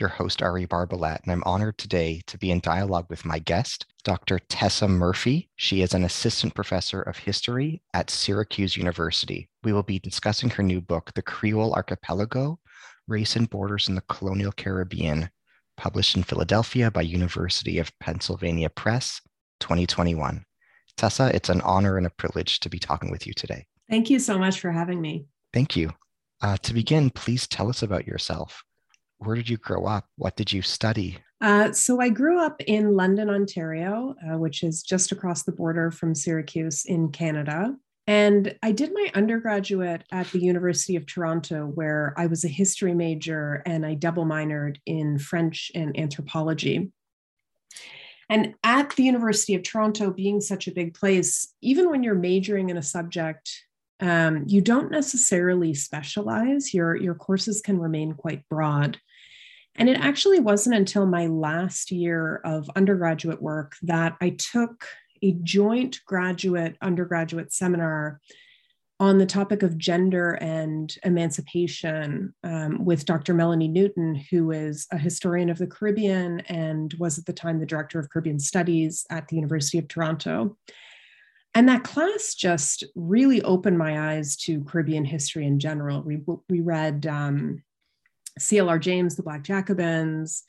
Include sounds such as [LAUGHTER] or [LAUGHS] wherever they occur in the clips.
your host, Ari Barbalat, and I'm honored today to be in dialogue with my guest, Dr. Tessa Murphy. She is an assistant professor of history at Syracuse University. We will be discussing her new book, The Creole Archipelago Race and Borders in the Colonial Caribbean, published in Philadelphia by University of Pennsylvania Press, 2021. Tessa, it's an honor and a privilege to be talking with you today. Thank you so much for having me. Thank you. Uh, to begin, please tell us about yourself where did you grow up? What did you study? Uh, so I grew up in London, Ontario, uh, which is just across the border from Syracuse in Canada. And I did my undergraduate at the University of Toronto, where I was a history major and I double minored in French and anthropology. And at the University of Toronto, being such a big place, even when you're majoring in a subject, um, you don't necessarily specialize. Your, your courses can remain quite broad. And it actually wasn't until my last year of undergraduate work that I took a joint graduate undergraduate seminar on the topic of gender and emancipation um, with Dr. Melanie Newton, who is a historian of the Caribbean and was at the time the director of Caribbean Studies at the University of Toronto. And that class just really opened my eyes to Caribbean history in general. We, we read um, CLR James, The Black Jacobins,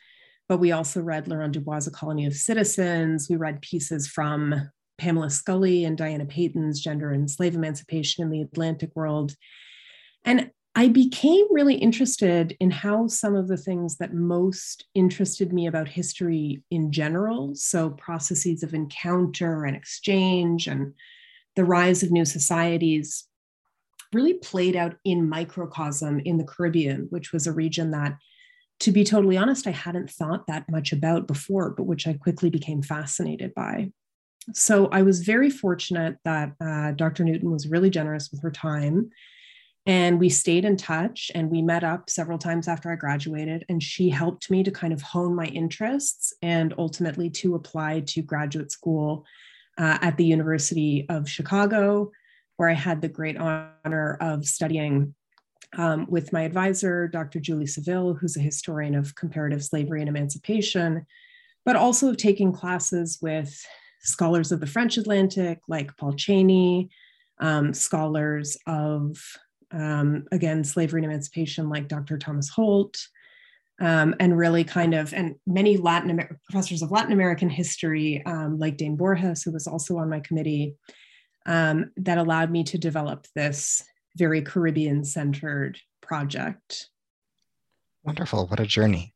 but we also read Laurent Dubois' A Colony of Citizens. We read pieces from Pamela Scully and Diana Paton's Gender and Slave Emancipation in the Atlantic World. And I became really interested in how some of the things that most interested me about history in general, so processes of encounter and exchange and the rise of new societies, really played out in microcosm in the Caribbean, which was a region that, to be totally honest, I hadn't thought that much about before, but which I quickly became fascinated by. So I was very fortunate that uh, Dr. Newton was really generous with her time. And we stayed in touch and we met up several times after I graduated. And she helped me to kind of hone my interests and ultimately to apply to graduate school uh, at the University of Chicago where I had the great honor of studying um, with my advisor, Dr. Julie Saville, who's a historian of comparative slavery and emancipation, but also taking classes with scholars of the French Atlantic, like Paul Cheney, um, scholars of, um, again, slavery and emancipation, like Dr. Thomas Holt, um, and really kind of, and many Latin Amer- professors of Latin American history, um, like Dain Borges, who was also on my committee, um, that allowed me to develop this very Caribbean centered project. Wonderful. What a journey.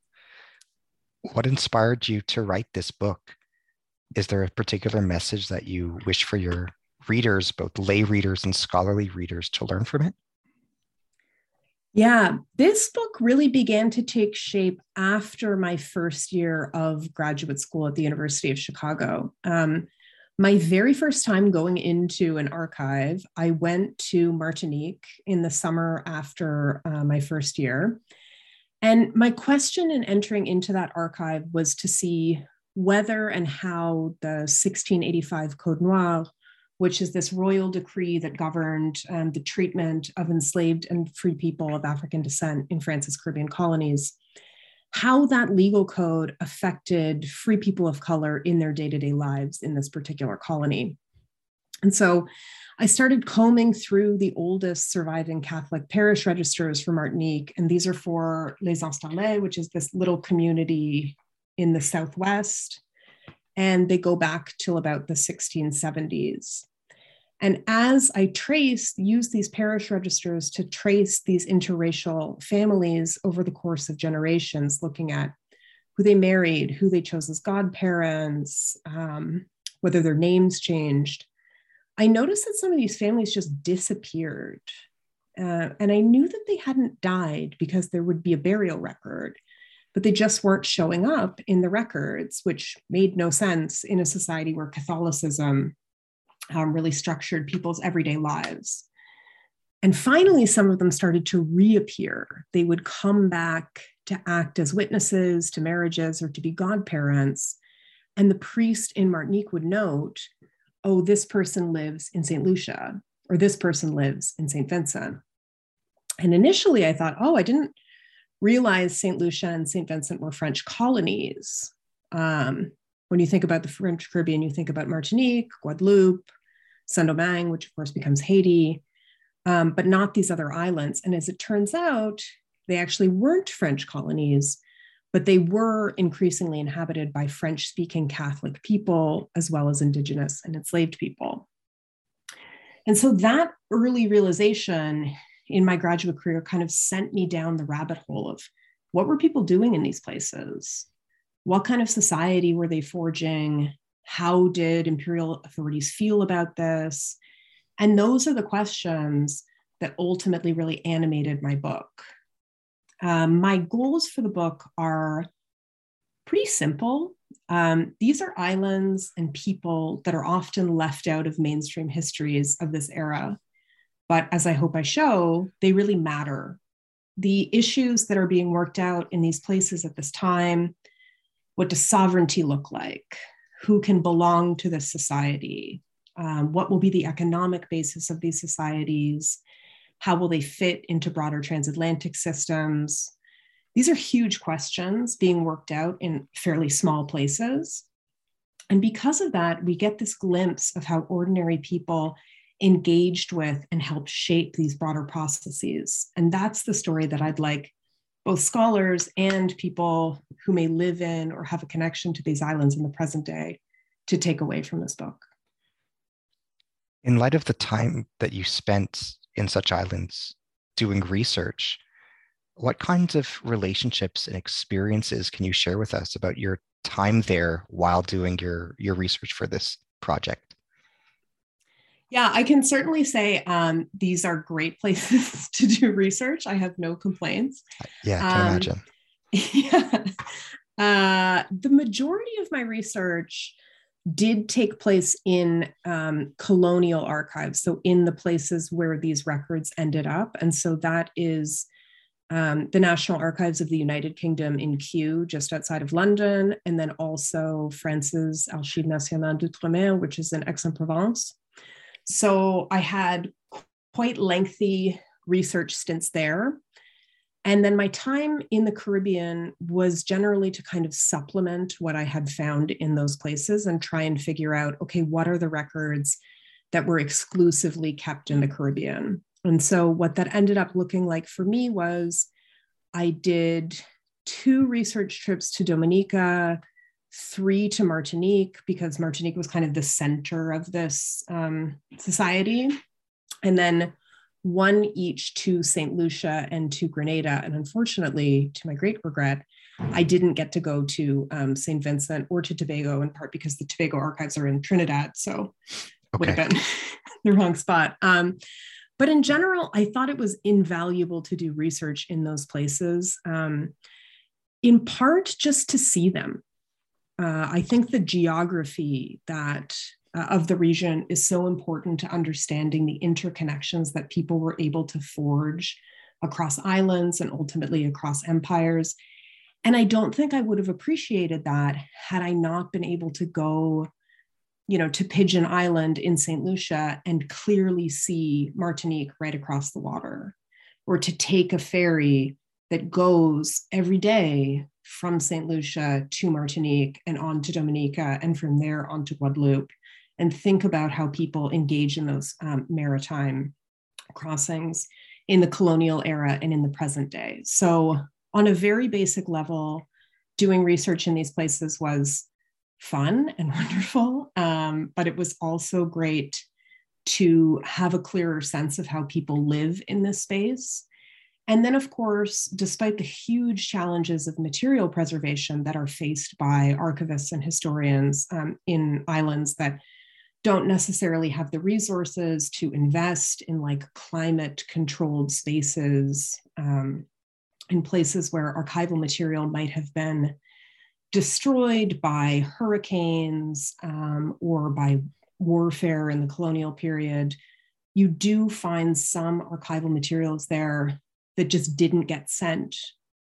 What inspired you to write this book? Is there a particular message that you wish for your readers, both lay readers and scholarly readers, to learn from it? Yeah, this book really began to take shape after my first year of graduate school at the University of Chicago. Um, my very first time going into an archive, I went to Martinique in the summer after uh, my first year. And my question in entering into that archive was to see whether and how the 1685 Code Noir, which is this royal decree that governed um, the treatment of enslaved and free people of African descent in France's Caribbean colonies, how that legal code affected free people of color in their day to day lives in this particular colony. And so I started combing through the oldest surviving Catholic parish registers for Martinique, and these are for Les Installés, which is this little community in the Southwest. And they go back till about the 1670s. And as I trace, use these parish registers to trace these interracial families over the course of generations, looking at who they married, who they chose as godparents, um, whether their names changed. I noticed that some of these families just disappeared. Uh, and I knew that they hadn't died because there would be a burial record, but they just weren't showing up in the records, which made no sense in a society where Catholicism um, really structured people's everyday lives. And finally, some of them started to reappear. They would come back to act as witnesses to marriages or to be godparents. And the priest in Martinique would note, oh, this person lives in St. Lucia, or this person lives in St. Vincent. And initially I thought, oh, I didn't realize St. Lucia and St. Vincent were French colonies. Um, when you think about the French Caribbean, you think about Martinique, Guadeloupe, Saint Domingue, which of course becomes Haiti, um, but not these other islands. And as it turns out, they actually weren't French colonies, but they were increasingly inhabited by French speaking Catholic people, as well as Indigenous and enslaved people. And so that early realization in my graduate career kind of sent me down the rabbit hole of what were people doing in these places? What kind of society were they forging? How did imperial authorities feel about this? And those are the questions that ultimately really animated my book. Um, my goals for the book are pretty simple. Um, these are islands and people that are often left out of mainstream histories of this era. But as I hope I show, they really matter. The issues that are being worked out in these places at this time what does sovereignty look like? Who can belong to this society? Um, what will be the economic basis of these societies? How will they fit into broader transatlantic systems? These are huge questions being worked out in fairly small places. And because of that, we get this glimpse of how ordinary people engaged with and helped shape these broader processes. And that's the story that I'd like both scholars and people who may live in or have a connection to these islands in the present day to take away from this book. In light of the time that you spent in such islands doing research, what kinds of relationships and experiences can you share with us about your time there while doing your, your research for this project? Yeah, I can certainly say um, these are great [LAUGHS] places to do research. I have no complaints. Yeah, I can um, imagine. [LAUGHS] Yeah. Uh, the majority of my research did take place in um, colonial archives, so in the places where these records ended up. And so that is um, the National Archives of the United Kingdom in Kew, just outside of London, and then also France's Archives nationales d'outre-mer, which is in Aix-en-Provence. So I had quite lengthy research stints there. And then my time in the Caribbean was generally to kind of supplement what I had found in those places and try and figure out okay, what are the records that were exclusively kept in the Caribbean? And so, what that ended up looking like for me was I did two research trips to Dominica, three to Martinique, because Martinique was kind of the center of this um, society. And then one each to St. Lucia and to Grenada. And unfortunately, to my great regret, I didn't get to go to um, St. Vincent or to Tobago, in part because the Tobago archives are in Trinidad. So okay. would have been [LAUGHS] the wrong spot. Um, but in general, I thought it was invaluable to do research in those places, um, in part just to see them. Uh, I think the geography that uh, of the region is so important to understanding the interconnections that people were able to forge across islands and ultimately across empires. And I don't think I would have appreciated that had I not been able to go, you know, to Pigeon Island in St. Lucia and clearly see Martinique right across the water, or to take a ferry that goes every day from St. Lucia to Martinique and on to Dominica, and from there on to Guadeloupe and think about how people engage in those um, maritime crossings in the colonial era and in the present day. So, on a very basic level, doing research in these places was fun and [LAUGHS] wonderful, um, but it was also great to have a clearer sense of how people live in this space. And then, of course, despite the huge challenges of material preservation that are faced by archivists and historians um, in islands that don't necessarily have the resources to invest in like climate controlled spaces um, in places where archival material might have been destroyed by hurricanes um, or by warfare in the colonial period, you do find some archival materials there that just didn't get sent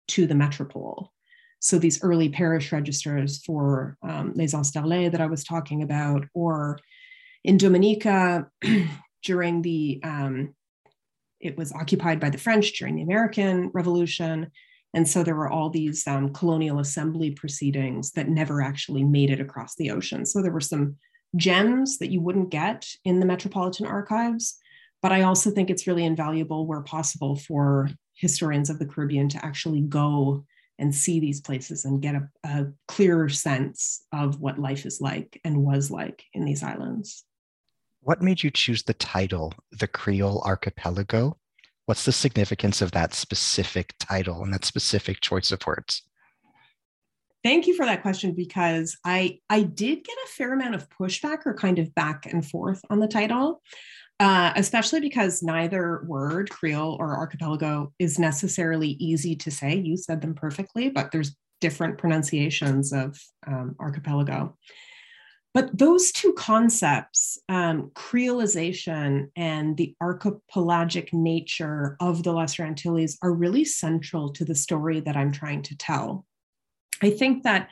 to the metropole. So these early parish registers for um, Les Installés that I was talking about, or in Dominica [CLEARS THROAT] during the, um, it was occupied by the French during the American Revolution. And so there were all these um, colonial assembly proceedings that never actually made it across the ocean. So there were some gems that you wouldn't get in the Metropolitan Archives. But I also think it's really invaluable where possible for historians of the Caribbean to actually go and see these places and get a, a clearer sense of what life is like and was like in these islands. What made you choose the title, The Creole Archipelago? What's the significance of that specific title and that specific choice of words? Thank you for that question because I I did get a fair amount of pushback or kind of back and forth on the title. Uh, especially because neither word, Creole or archipelago, is necessarily easy to say. You said them perfectly, but there's different pronunciations of um, archipelago. But those two concepts, um, creolization and the archipelagic nature of the Lesser Antilles, are really central to the story that I'm trying to tell. I think that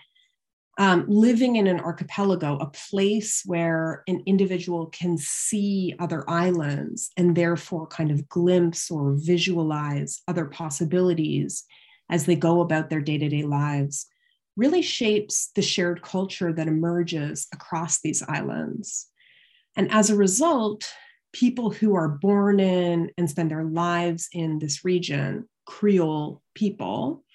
um, living in an archipelago, a place where an individual can see other islands and therefore kind of glimpse or visualize other possibilities as they go about their day to day lives, really shapes the shared culture that emerges across these islands. And as a result, people who are born in and spend their lives in this region, Creole people,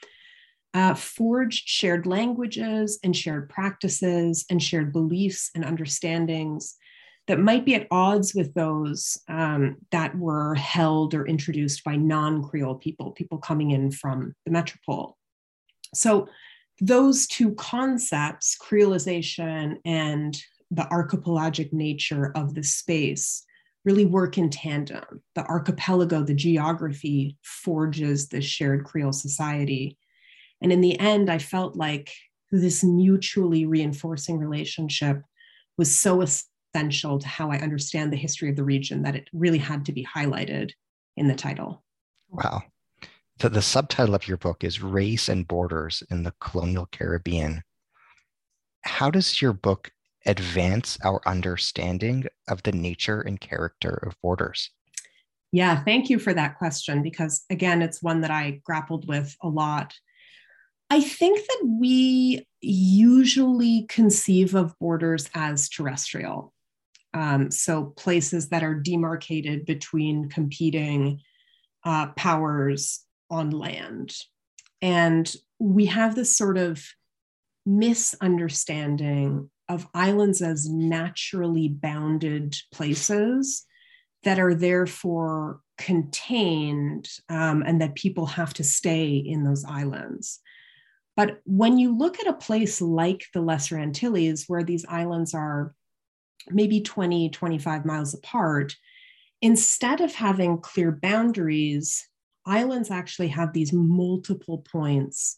uh, forged shared languages and shared practices and shared beliefs and understandings that might be at odds with those um, that were held or introduced by non Creole people, people coming in from the metropole. So those two concepts, creolization and the archipelagic nature of the space, really work in tandem. The archipelago, the geography, forges this shared Creole society. And in the end, I felt like this mutually reinforcing relationship was so essential to how I understand the history of the region that it really had to be highlighted in the title. Wow the, the subtitle of your book is Race and Borders in the Colonial Caribbean. How does your book advance our understanding of the nature and character of borders? Yeah, thank you for that question because, again, it's one that I grappled with a lot. I think that we usually conceive of borders as terrestrial. Um, so, places that are demarcated between competing uh, powers on land. And we have this sort of misunderstanding of islands as naturally bounded places that are therefore contained um, and that people have to stay in those islands. But when you look at a place like the Lesser Antilles, where these islands are maybe 20, 25 miles apart, instead of having clear boundaries, islands actually have these multiple points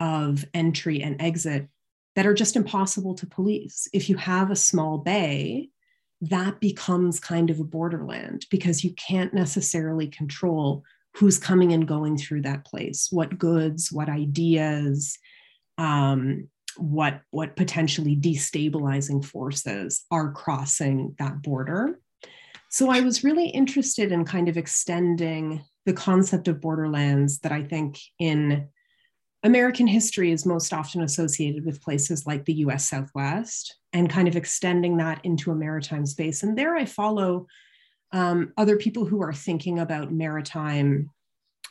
of entry and exit that are just impossible to police. If you have a small bay, that becomes kind of a borderland because you can't necessarily control who's coming and going through that place, what goods, what ideas, um, what what potentially destabilizing forces are crossing that border. So I was really interested in kind of extending the concept of borderlands that I think in American history is most often associated with places like the US Southwest and kind of extending that into a maritime space. And there I follow um, other people who are thinking about maritime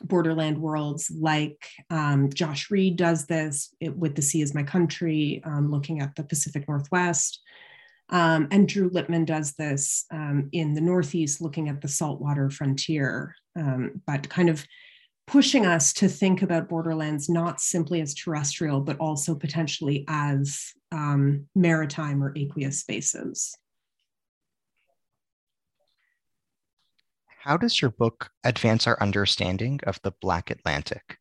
borderland worlds, like um, Josh Reid does this it, with The Sea is My Country, um, looking at the Pacific Northwest. Um, and Drew Lipman does this um, in the Northeast, looking at the saltwater frontier, um, but kind of pushing us to think about borderlands not simply as terrestrial, but also potentially as um, maritime or aqueous spaces. How does your book advance our understanding of the Black Atlantic?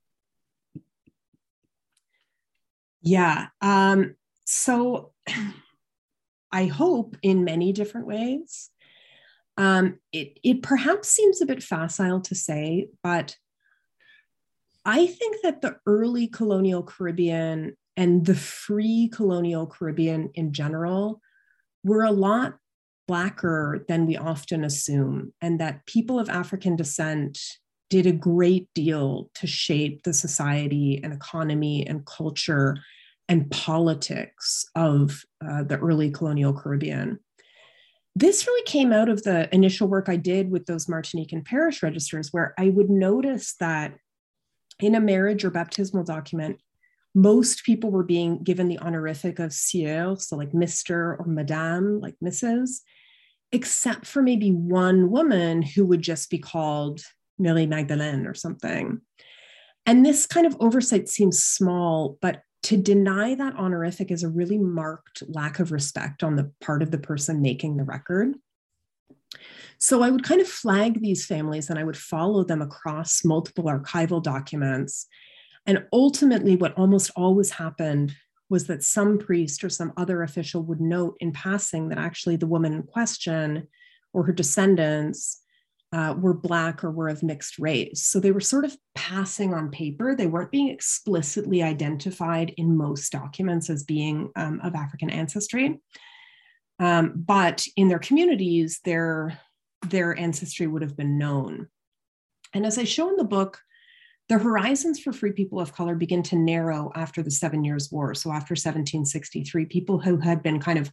Yeah. Um, so [CLEARS THROAT] I hope in many different ways. Um, it, it perhaps seems a bit facile to say, but I think that the early colonial Caribbean and the free colonial Caribbean in general were a lot Blacker than we often assume, and that people of African descent did a great deal to shape the society and economy and culture and politics of uh, the early colonial Caribbean. This really came out of the initial work I did with those Martinique and parish registers, where I would notice that in a marriage or baptismal document, most people were being given the honorific of sieur, so like Mr. or Madame, like Mrs., except for maybe one woman who would just be called Marie Magdalene or something. And this kind of oversight seems small, but to deny that honorific is a really marked lack of respect on the part of the person making the record. So I would kind of flag these families and I would follow them across multiple archival documents. And ultimately, what almost always happened was that some priest or some other official would note in passing that actually the woman in question or her descendants uh, were Black or were of mixed race. So they were sort of passing on paper. They weren't being explicitly identified in most documents as being um, of African ancestry. Um, but in their communities, their, their ancestry would have been known. And as I show in the book, the horizons for free people of color begin to narrow after the Seven Years' War. So after 1763, people who had been kind of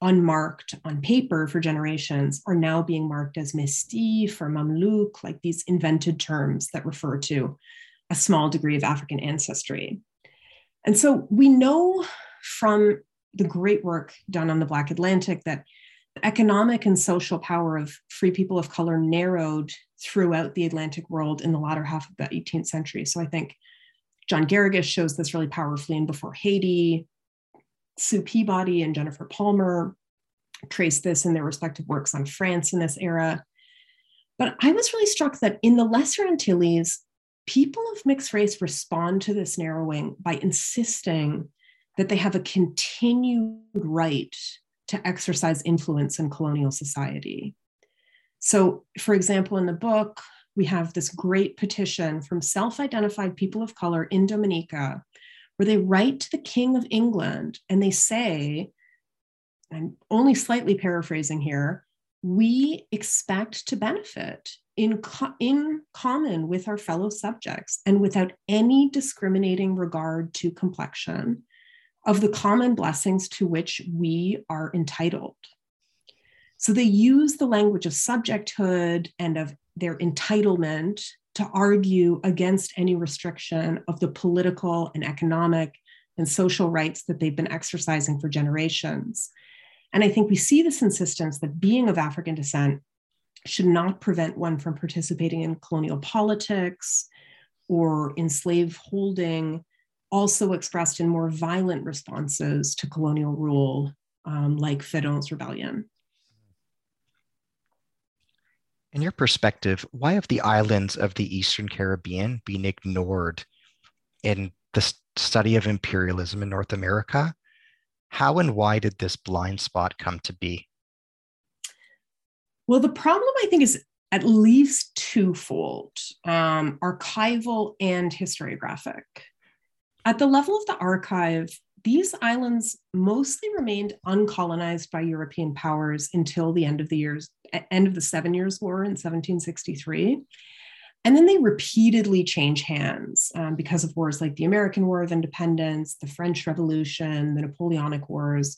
unmarked on paper for generations are now being marked as Mestif or Mamluk, like these invented terms that refer to a small degree of African ancestry. And so we know from the great work done on the Black Atlantic that economic and social power of free people of color narrowed throughout the Atlantic world in the latter half of the 18th century. So I think John Garrigus shows this really powerfully in Before Haiti. Sue Peabody and Jennifer Palmer trace this in their respective works on France in this era. But I was really struck that in the Lesser Antilles, people of mixed race respond to this narrowing by insisting that they have a continued right to exercise influence in colonial society. So, for example, in the book, we have this great petition from self identified people of color in Dominica, where they write to the King of England and they say, I'm only slightly paraphrasing here, we expect to benefit in, co- in common with our fellow subjects and without any discriminating regard to complexion of the common blessings to which we are entitled. So they use the language of subjecthood and of their entitlement to argue against any restriction of the political and economic and social rights that they've been exercising for generations. And I think we see this insistence that being of African descent should not prevent one from participating in colonial politics or in slave holding, also expressed in more violent responses to colonial rule, um, like Fédon's rebellion. In your perspective, why have the islands of the Eastern Caribbean been ignored in the study of imperialism in North America? How and why did this blind spot come to be? Well, the problem I think is at least twofold um, archival and historiographic. At the level of the archive, these islands mostly remained uncolonized by European powers until the end of the years end of the Seven Years' War in 1763. And then they repeatedly change hands um, because of wars like the American War of Independence, the French Revolution, the Napoleonic Wars.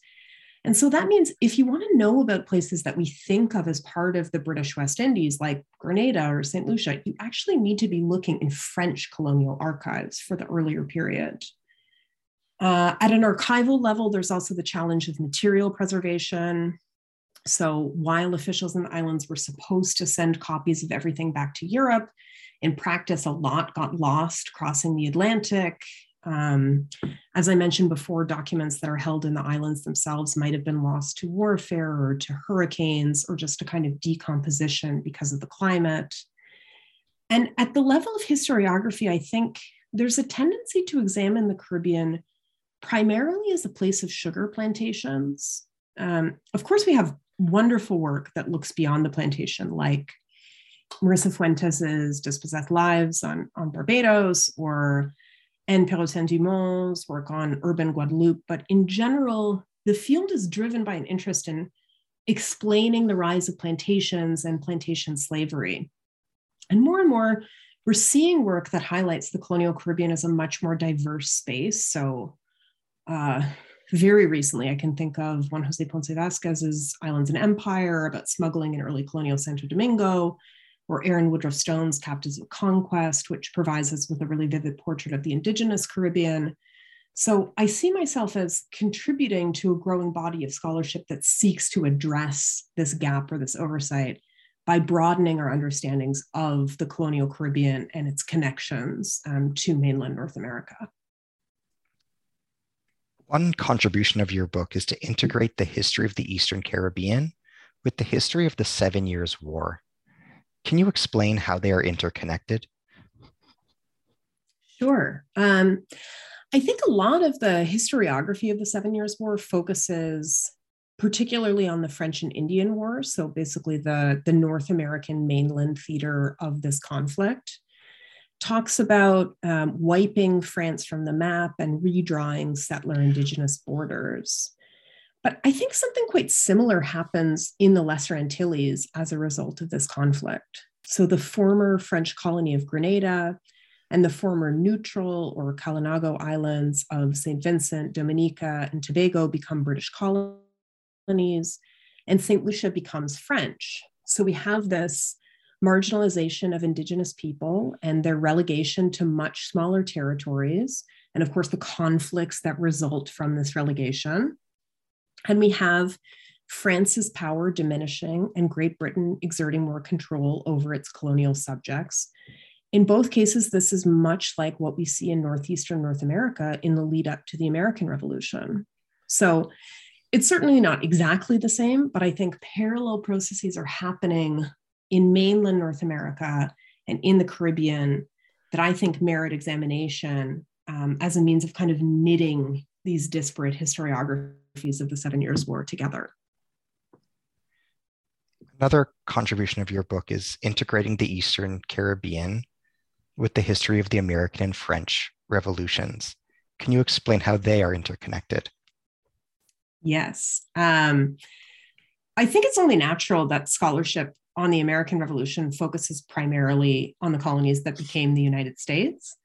And so that means if you want to know about places that we think of as part of the British West Indies, like Grenada or St. Lucia, you actually need to be looking in French colonial archives for the earlier period. Uh, at an archival level, there's also the challenge of material preservation. So while officials in the islands were supposed to send copies of everything back to Europe, in practice, a lot got lost crossing the Atlantic. Um, as I mentioned before, documents that are held in the islands themselves might have been lost to warfare or to hurricanes or just a kind of decomposition because of the climate. And at the level of historiography, I think there's a tendency to examine the Caribbean primarily as a place of sugar plantations. Um, of course, we have wonderful work that looks beyond the plantation, like Marisa Fuentes's Dispossessed Lives on, on Barbados or Anne Pérotin-Dumon's work on urban Guadeloupe. But in general, the field is driven by an interest in explaining the rise of plantations and plantation slavery. And more and more, we're seeing work that highlights the colonial Caribbean as a much more diverse space. So, uh, very recently, I can think of Juan Jose Ponce Vasquez's Islands and Empire about smuggling in early colonial Santo Domingo, or Erin Woodruff Stone's Captives of Conquest, which provides us with a really vivid portrait of the indigenous Caribbean. So I see myself as contributing to a growing body of scholarship that seeks to address this gap or this oversight by broadening our understandings of the colonial Caribbean and its connections um, to mainland North America. One contribution of your book is to integrate the history of the Eastern Caribbean with the history of the Seven Years' War. Can you explain how they are interconnected? Sure. Um, I think a lot of the historiography of the Seven Years' War focuses particularly on the French and Indian War, so basically the, the North American mainland theater of this conflict. Talks about um, wiping France from the map and redrawing settler indigenous borders. But I think something quite similar happens in the Lesser Antilles as a result of this conflict. So the former French colony of Grenada and the former neutral or Kalinago islands of St. Vincent, Dominica, and Tobago become British colonies, and St. Lucia becomes French. So we have this marginalization of Indigenous people and their relegation to much smaller territories, and of course, the conflicts that result from this relegation. And we have France's power diminishing and Great Britain exerting more control over its colonial subjects. In both cases, this is much like what we see in Northeastern North America in the lead up to the American Revolution. So it's certainly not exactly the same, but I think parallel processes are happening in mainland North America and in the Caribbean that I think merit examination um, as a means of kind of knitting these disparate historiographies of the Seven Years' War together. Another contribution of your book is integrating the Eastern Caribbean with the history of the American and French revolutions. Can you explain how they are interconnected? Yes. Um, I think it's only natural that scholarship on the American Revolution focuses primarily on the colonies that became the United States.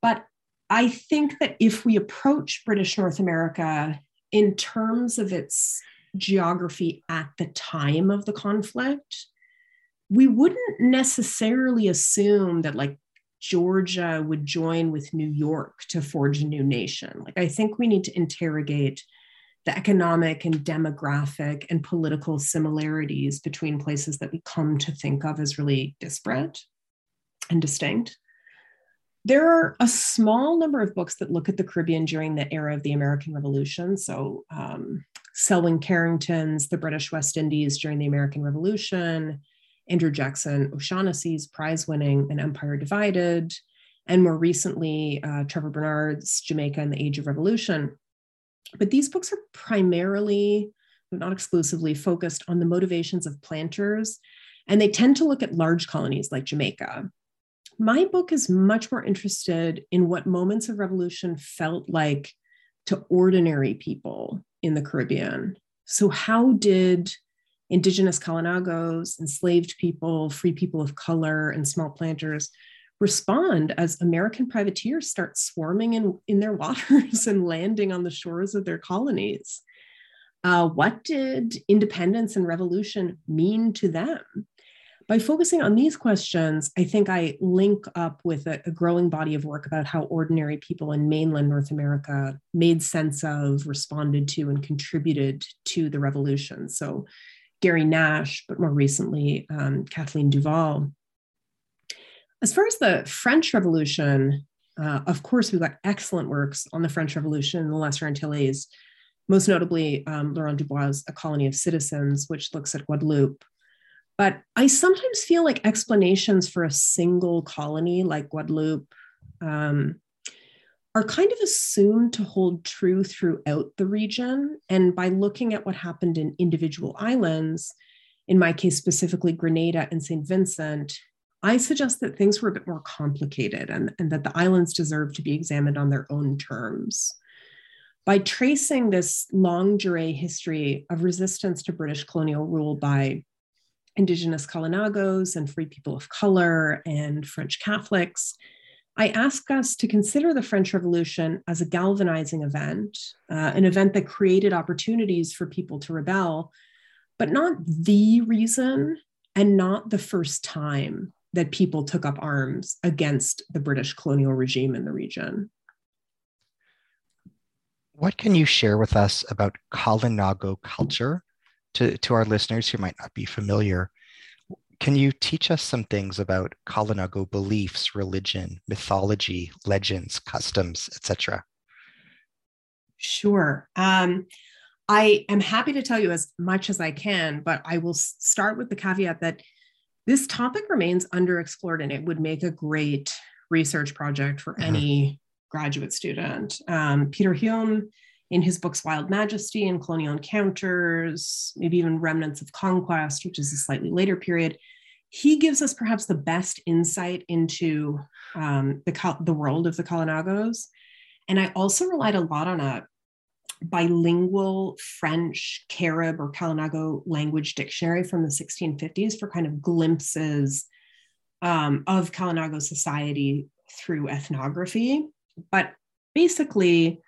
But I think that if we approach British North America in terms of its geography at the time of the conflict, we wouldn't necessarily assume that like Georgia would join with New York to forge a new nation. Like, I think we need to interrogate the economic and demographic and political similarities between places that we come to think of as really disparate and distinct. There are a small number of books that look at the Caribbean during the era of the American Revolution. So, um, Selwyn Carrington's The British West Indies during the American Revolution, Andrew Jackson O'Shaughnessy's prize winning An Empire Divided, and more recently, uh, Trevor Burnard's Jamaica and the Age of Revolution. But these books are primarily, but not exclusively, focused on the motivations of planters, and they tend to look at large colonies like Jamaica. My book is much more interested in what moments of revolution felt like to ordinary people in the Caribbean. So, how did indigenous Kalinagos, enslaved people, free people of color, and small planters respond as American privateers start swarming in, in their [LAUGHS] waters and landing on the shores of their colonies. Uh, what did independence and revolution mean to them? By focusing on these questions, I think I link up with a, a, growing body of work about how ordinary people in mainland North America made sense of, responded to, and contributed to the revolution. So, Gary Nash, but more recently, um, Kathleen DuVal. As far as the French Revolution, uh, of course, we've got excellent works on the French Revolution in the Lesser Antilles, most notably um, Laurent Dubois' A Colony of Citizens, which looks at Guadeloupe. But I sometimes feel like explanations for a single colony like Guadeloupe um, are kind of assumed to hold true throughout the region. And by looking at what happened in individual islands, in my case specifically Grenada and St. Vincent, I suggest that things were a bit more complicated and, and that the islands deserve to be examined on their own terms. By tracing this longue durée history of resistance to British colonial rule by Indigenous Kalinagos and free people of color and French Catholics, I ask us to consider the French Revolution as a galvanizing event, uh, an event that created opportunities for people to rebel, but not the reason and not the first time that people took up arms against the British colonial regime in the region. What can you share with us about Kalinago culture to, to our listeners who might not be familiar? Can you teach us some things about Kalinago beliefs, religion, mythology, legends, customs, etc.? Sure. Um, I am happy to tell you as much as I can, but I will start with the caveat that this topic remains underexplored and it would make a great research project for mm-hmm. any graduate student. Um, Peter Hulme, in his books Wild Majesty and Colonial Encounters, maybe even Remnants of Conquest, which is a slightly later period, he gives us perhaps the best insight into um, the, the world of the Kalinagos. And I also relied a lot on a bilingual French, Carib, or Kalinago language dictionary from the 1650s for kind of glimpses um, of Kalinago society through ethnography. But basically,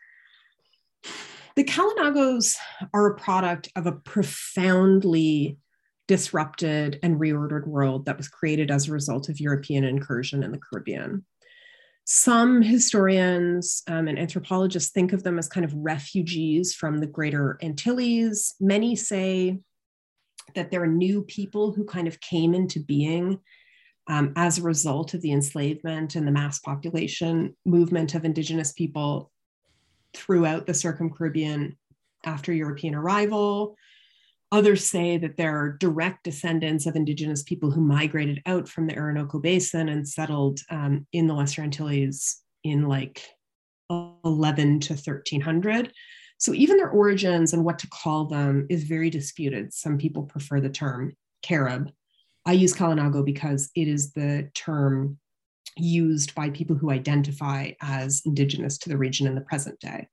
the Kalinagos are a product of a profoundly disrupted and reordered world that was created as a result of European incursion in the Caribbean. Some historians um, and anthropologists think of them as kind of refugees from the greater Antilles. Many say that there are new people who kind of came into being um, as a result of the enslavement and the mass population movement of Indigenous people throughout the Circum-Caribbean after European arrival. Others say that they're direct descendants of Indigenous people who migrated out from the Orinoco Basin and settled um, in the Lesser Antilles in like 11 to 1300. So even their origins and what to call them is very disputed. Some people prefer the term Carib. I use Kalinago because it is the term used by people who identify as Indigenous to the region in the present day.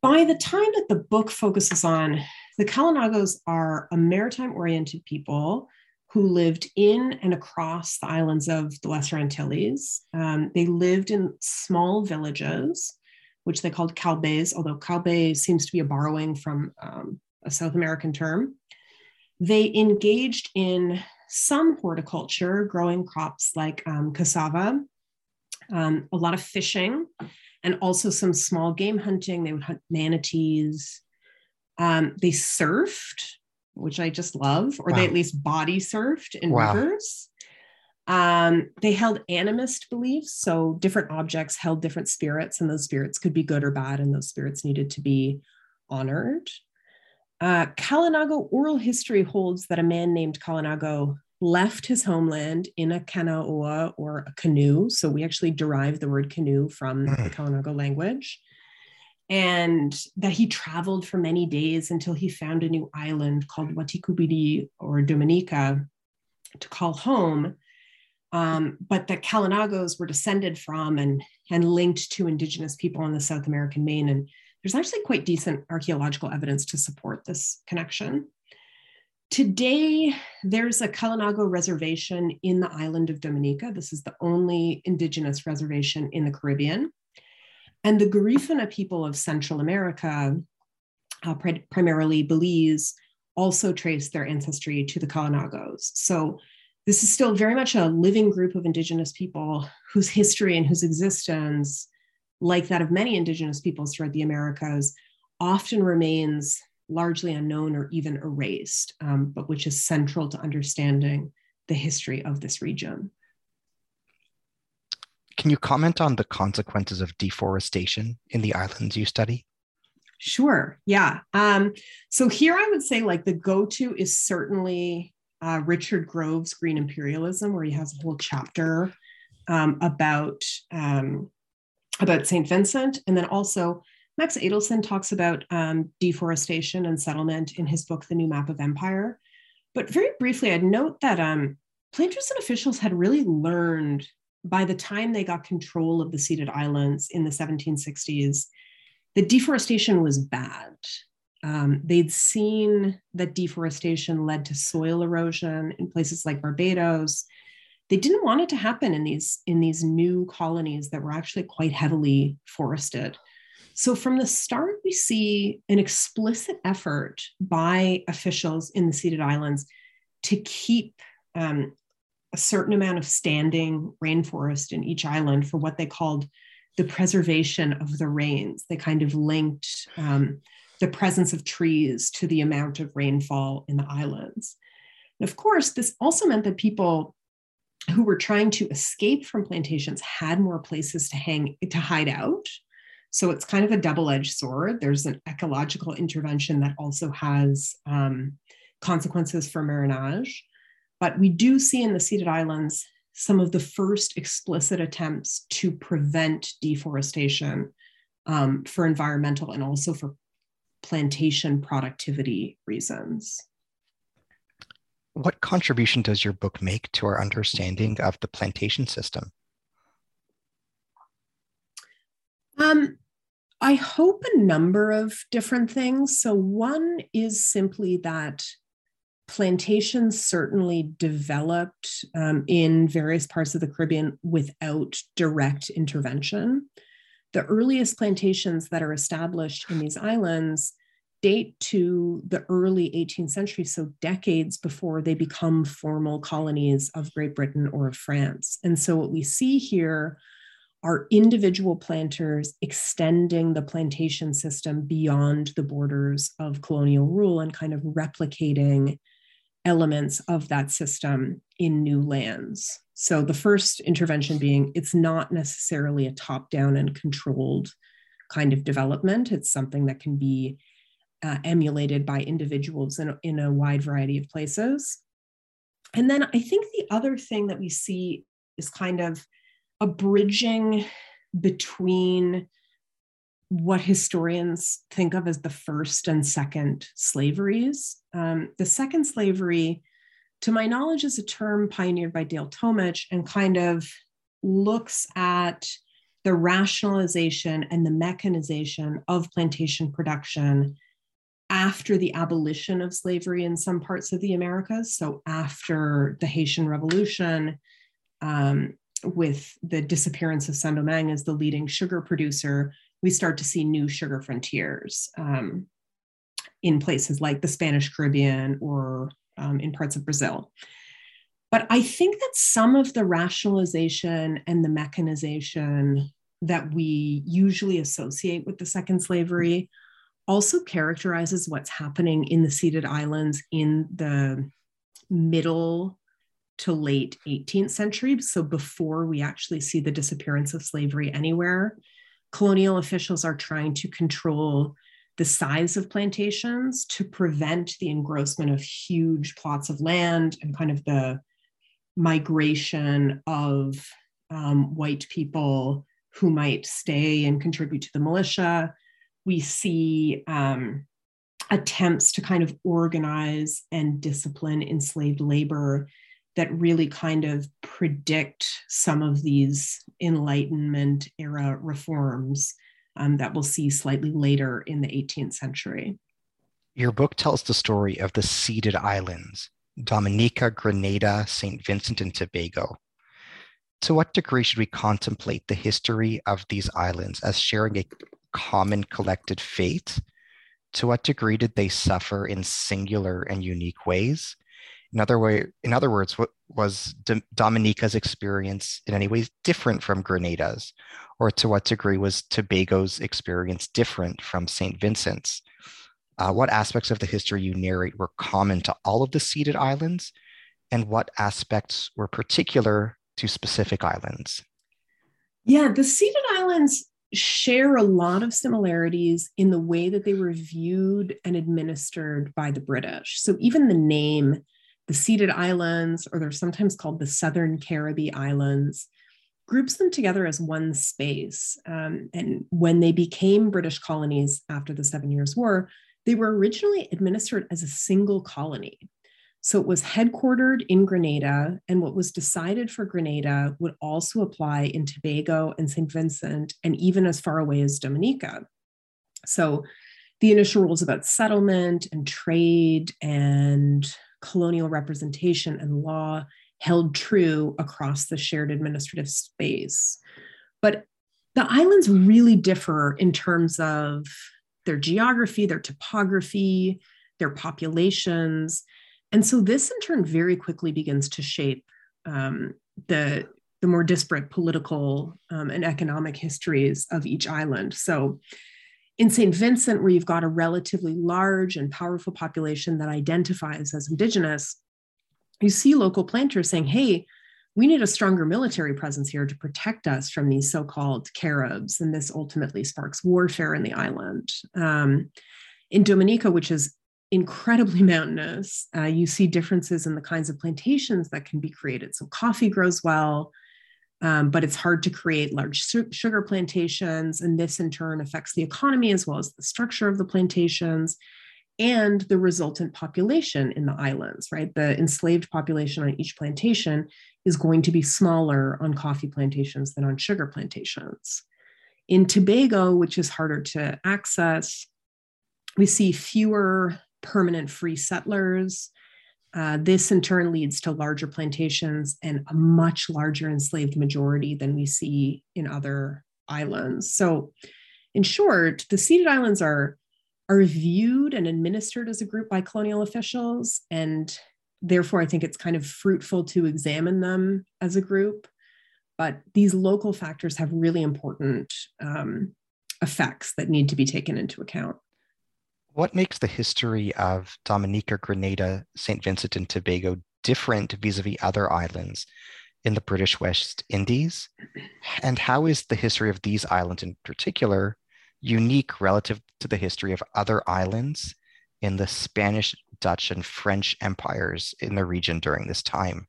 By the time that the book focuses on the Kalinagos are a maritime oriented people who lived in and across the islands of the Lesser Antilles. Um, they lived in small villages, which they called calbes, although calbe seems to be a borrowing from um, a South American term. They engaged in some horticulture, growing crops like um, cassava, um, a lot of fishing, and also some small game hunting. They would hunt manatees, um, they surfed, which I just love, or wow. they at least body surfed in wow. rivers. Um, they held animist beliefs. So different objects held different spirits, and those spirits could be good or bad, and those spirits needed to be honored. Uh, Kalinago oral history holds that a man named Kalinago left his homeland in a kanaoa or a canoe. So we actually derive the word canoe from the Kalinago language and that he traveled for many days until he found a new island called Waitukubuli or Dominica to call home. Um, but that Kalinagos were descended from and, and linked to indigenous people on the South American main. And there's actually quite decent archaeological evidence to support this connection. Today, there's a Kalinago reservation in the island of Dominica. This is the only indigenous reservation in the Caribbean. And the Garifuna people of Central America, uh, pri- primarily Belize, also trace their ancestry to the Kalinagos. So this is still very much a living group of indigenous people whose history and whose existence, like that of many indigenous peoples throughout the Americas, often remains largely unknown or even erased, um, but which is central to understanding the history of this region. Can you comment on the consequences of deforestation in the islands you study? Sure. Yeah. Um, so here I would say like the go-to is certainly uh, Richard Grove's Green Imperialism, where he has a whole chapter um, about um, about St. Vincent, and then also Max Edelson talks about um, deforestation and settlement in his book, The New Map of Empire. But very briefly, I'd note that um, planters and officials had really learned by the time they got control of the ceded islands in the 1760s that deforestation was bad. Um, they'd seen that deforestation led to soil erosion in places like Barbados. They didn't want it to happen in these in these new colonies that were actually quite heavily forested. So, from the start, we see an explicit effort by officials in the ceded islands to keep um, a certain amount of standing rainforest in each island for what they called the preservation of the rains. They kind of linked um, the presence of trees to the amount of rainfall in the islands. And of course, this also meant that people who were trying to escape from plantations had more places to hang to hide out so it's kind of a double edged sword. There's an ecological intervention that also has um, consequences for marronage. But we do see in the ceded islands some of the first explicit attempts to prevent deforestation um, for environmental and also for plantation productivity reasons. What contribution does your book make to our understanding of the plantation system? Um, I hope a number of different things. So, one is simply that plantations certainly developed um, in various parts of the Caribbean without direct intervention. The earliest plantations that are established in these islands date to the early 18th century, so decades before they become formal colonies of Great Britain or of France. And so, what we see here are individual planters extending the plantation system beyond the borders of colonial rule and kind of replicating elements of that system in new lands. So the first intervention being it's not necessarily a top down and controlled kind of development, it's something that can be uh, emulated by individuals in, in a wide variety of places. And then I think the other thing that we see is kind of a bridging between what historians think of as the first and second slaveries. Um, the second slavery, to my knowledge, is a term pioneered by Dale Tomich and kind of looks at the rationalization and the mechanization of plantation production after the abolition of slavery in some parts of the Americas. So, after the Haitian Revolution, um, with the disappearance of Saint-Domingue as the leading sugar producer, we start to see new sugar frontiers um, in places like the Spanish Caribbean or um, in parts of Brazil. But I think that some of the rationalization and the mechanization that we usually associate with the second slavery also characterizes what's happening in the ceded islands in the middle to late 18th century, so before we actually see the disappearance of slavery anywhere, colonial officials are trying to control the size of plantations to prevent the engrossment of huge plots of land and kind of the migration of um, white people who might stay and contribute to the militia. We see um, attempts to kind of organize and discipline enslaved labor that really kind of predict some of these Enlightenment era reforms um, that we'll see slightly later in the 18th century. Your book tells the story of the ceded islands, Dominica, Grenada, St. Vincent, and Tobago. To what degree should we contemplate the history of these islands as sharing a common collected fate? To what degree did they suffer in singular and unique ways? In other way, in other words, what was Dominica's experience in any ways different from Grenada's, or to what degree was Tobago's experience different from St. Vincent's? Uh, what aspects of the history you narrate were common to all of the ceded islands, and what aspects were particular to specific islands? Yeah, the ceded islands share a lot of similarities in the way that they were viewed and administered by the British. So even the name the Ceded Islands, or they're sometimes called the Southern Caribbee Islands, groups them together as one space. Um, and when they became British colonies after the Seven Years' War, they were originally administered as a single colony. So it was headquartered in Grenada, and what was decided for Grenada would also apply in Tobago and St. Vincent, and even as far away as Dominica. So the initial rules about settlement and trade and colonial representation and law held true across the shared administrative space. But the islands really differ in terms of their geography, their topography, their populations. And so this in turn very quickly begins to shape um, the, the more disparate political um, and economic histories of each island. So in St. Vincent, where you've got a relatively large and powerful population that identifies as Indigenous, you see local planters saying, hey, we need a stronger military presence here to protect us from these so called Caribs. And this ultimately sparks warfare in the island. Um, in Dominica, which is incredibly [LAUGHS] mountainous, uh, you see differences in the kinds of plantations that can be created. So, coffee grows well, um, but it's hard to create large su- sugar plantations. And this in turn affects the economy as well as the structure of the plantations and the resultant population in the islands, right? The enslaved population on each plantation is going to be smaller on coffee plantations than on sugar plantations. In Tobago, which is harder to access, we see fewer permanent free settlers uh, this in turn leads to larger plantations and a much larger enslaved majority than we see in other islands. So, in short, the ceded islands are, are viewed and administered as a group by colonial officials. And therefore, I think it's kind of fruitful to examine them as a group. But these local factors have really important um, effects that need to be taken into account. What makes the history of Dominica, Grenada, St. Vincent, and Tobago different vis a vis other islands in the British West Indies? And how is the history of these islands in particular unique relative to the history of other islands in the Spanish, Dutch, and French empires in the region during this time?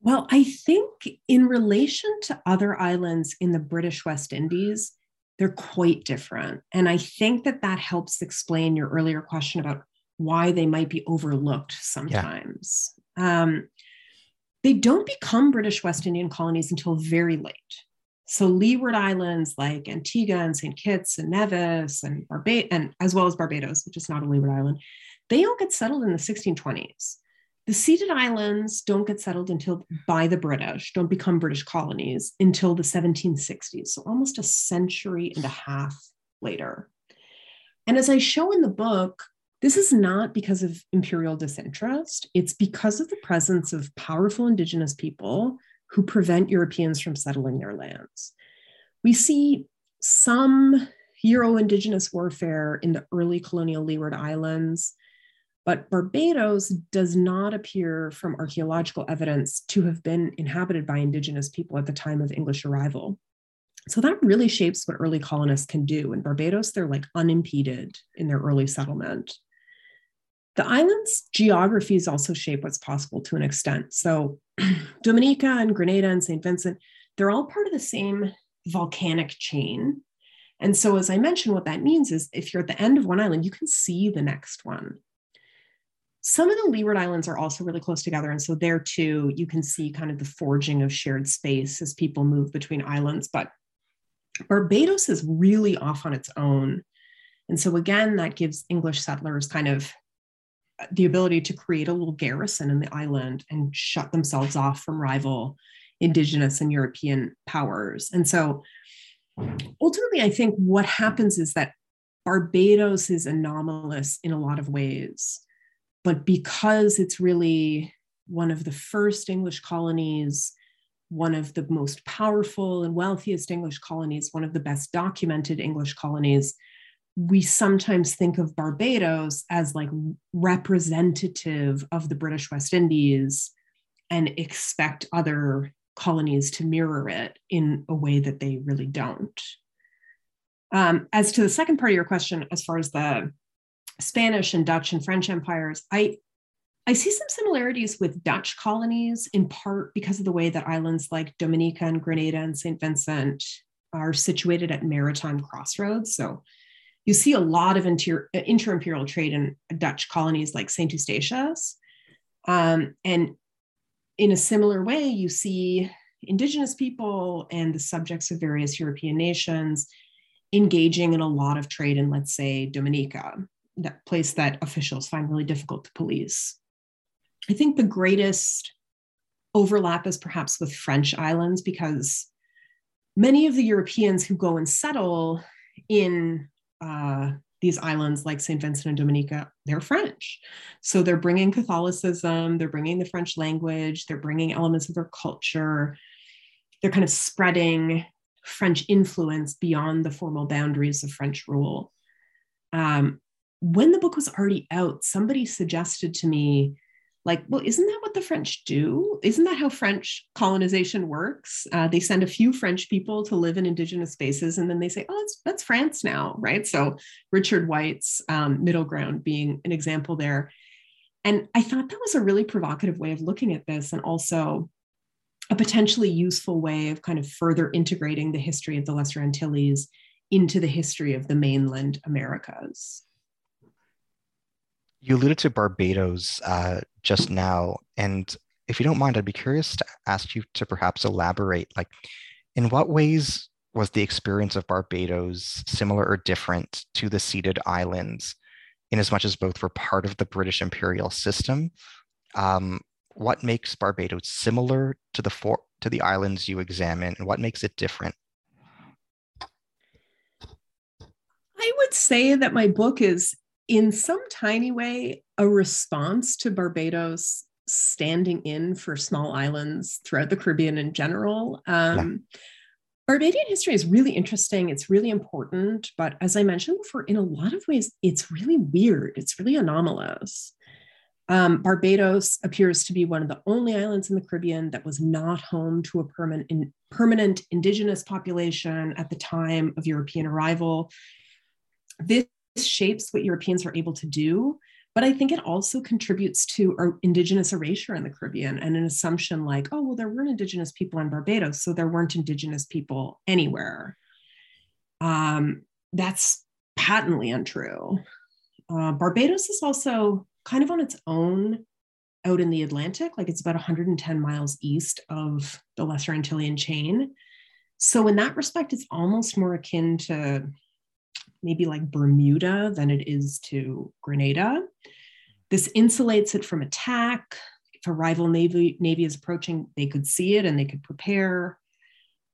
Well, I think in relation to other islands in the British West Indies, they're quite different. And I think that that helps explain your earlier question about why they might be overlooked sometimes. Yeah. Um, they don't become British West Indian colonies until very late. So leeward islands like Antigua and St. Kitts and Nevis and Barbados, and as well as Barbados, which is not a leeward island, they all get settled in the 1620s. The ceded islands don't get settled until by the British, don't become British colonies until the 1760s. So almost a century and a half later. And as I show in the book, this is not because of imperial disinterest, it's because of the presence of powerful indigenous people who prevent Europeans from settling their lands. We see some Euro indigenous warfare in the early colonial Leeward Islands. But Barbados does not appear from archaeological evidence to have been inhabited by indigenous people at the time of English arrival. So that really shapes what early colonists can do. In Barbados, they're like unimpeded in their early settlement. The island's geographies also shape what's possible to an extent. So [CLEARS THROAT] Dominica and Grenada and St. Vincent, they're all part of the same volcanic chain. And so, as I mentioned, what that means is if you're at the end of one island, you can see the next one. Some of the Leeward Islands are also really close together. And so there too, you can see kind of the forging of shared space as people move between islands. But Barbados is really off on its own. And so, again, that gives English settlers kind of uh, the ability to create a little garrison in the island and shut themselves off from rival indigenous and European powers. And so, ultimately, I think what happens is that Barbados is anomalous in a lot of ways. But because it's really one of the first English colonies, one of the most powerful and wealthiest English colonies, one of the best documented English colonies, we sometimes think of Barbados as like representative of the British West Indies and expect other colonies to mirror it in a way that they really don't. Um, as to the second part of your question, as far as the Spanish and Dutch and French empires, I I see some similarities with Dutch colonies in part because of the way that islands like Dominica and Grenada and St. Vincent are situated at maritime crossroads. So you see a lot of inter- inter-imperial trade in Dutch colonies like St. Eustatius. Um, and in a similar way, you see indigenous people and the subjects of various European nations engaging in a lot of trade in, let's say, Dominica, that place that officials find really difficult to police. I think the greatest overlap is perhaps with French islands because many of the Europeans who go and settle in uh, these islands like St. Vincent and Dominica, they're French. So they're bringing Catholicism, they're bringing the French language, they're bringing elements of their culture. They're kind of spreading French influence beyond the formal boundaries of French rule. Um, when the book was already out, somebody suggested to me, like, well, isn't that what the French do? Isn't that how French colonization works? Uh, they send a few French people to live in indigenous spaces, and then they say, oh, that's, that's France now, right? So Richard White's um, Middle Ground being an example there. And I thought that was a really provocative way of looking at this, and also a potentially useful way of kind of further integrating the history of the Lesser Antilles into the history of the mainland Americas. You alluded to Barbados uh, just now, and if you don't mind, I'd be curious to ask you to perhaps elaborate. Like, in what ways was the experience of Barbados similar or different to the ceded islands, in as much as both were part of the British imperial system? Um, what makes Barbados similar to the four, to the islands you examine, and what makes it different? I would say that my book is, in some tiny way, a response to Barbados standing in for small islands throughout the Caribbean in general. Um, yeah. Barbadian history is really interesting. It's really important. But as I mentioned before, in a lot of ways, it's really weird. It's really anomalous. Um, Barbados appears to be one of the only islands in the Caribbean that was not home to a permanent, in, permanent indigenous population at the time of European arrival. This shapes what Europeans are able to do, but I think it also contributes to indigenous erasure in the Caribbean and an assumption like, oh, well, there weren't indigenous people in Barbados, so there weren't indigenous people anywhere. Um, that's patently untrue. Uh, Barbados is also kind of on its own out in the Atlantic, like it's about 110 miles east of the Lesser Antillean chain. So, in that respect, it's almost more akin to maybe like Bermuda than it is to Grenada. This insulates it from attack. If a rival navy, navy is approaching, they could see it and they could prepare.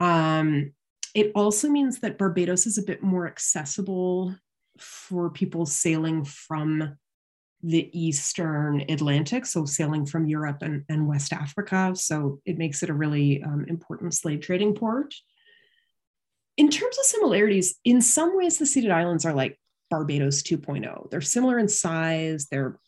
Um, it also means that Barbados is a bit more accessible for people sailing from the Eastern Atlantic, so sailing from Europe and, and West Africa. So it makes it a really um, important slave trading port. In terms of similarities, in some ways, the Ceded Islands are like Barbados 2.0. They're similar in size, they're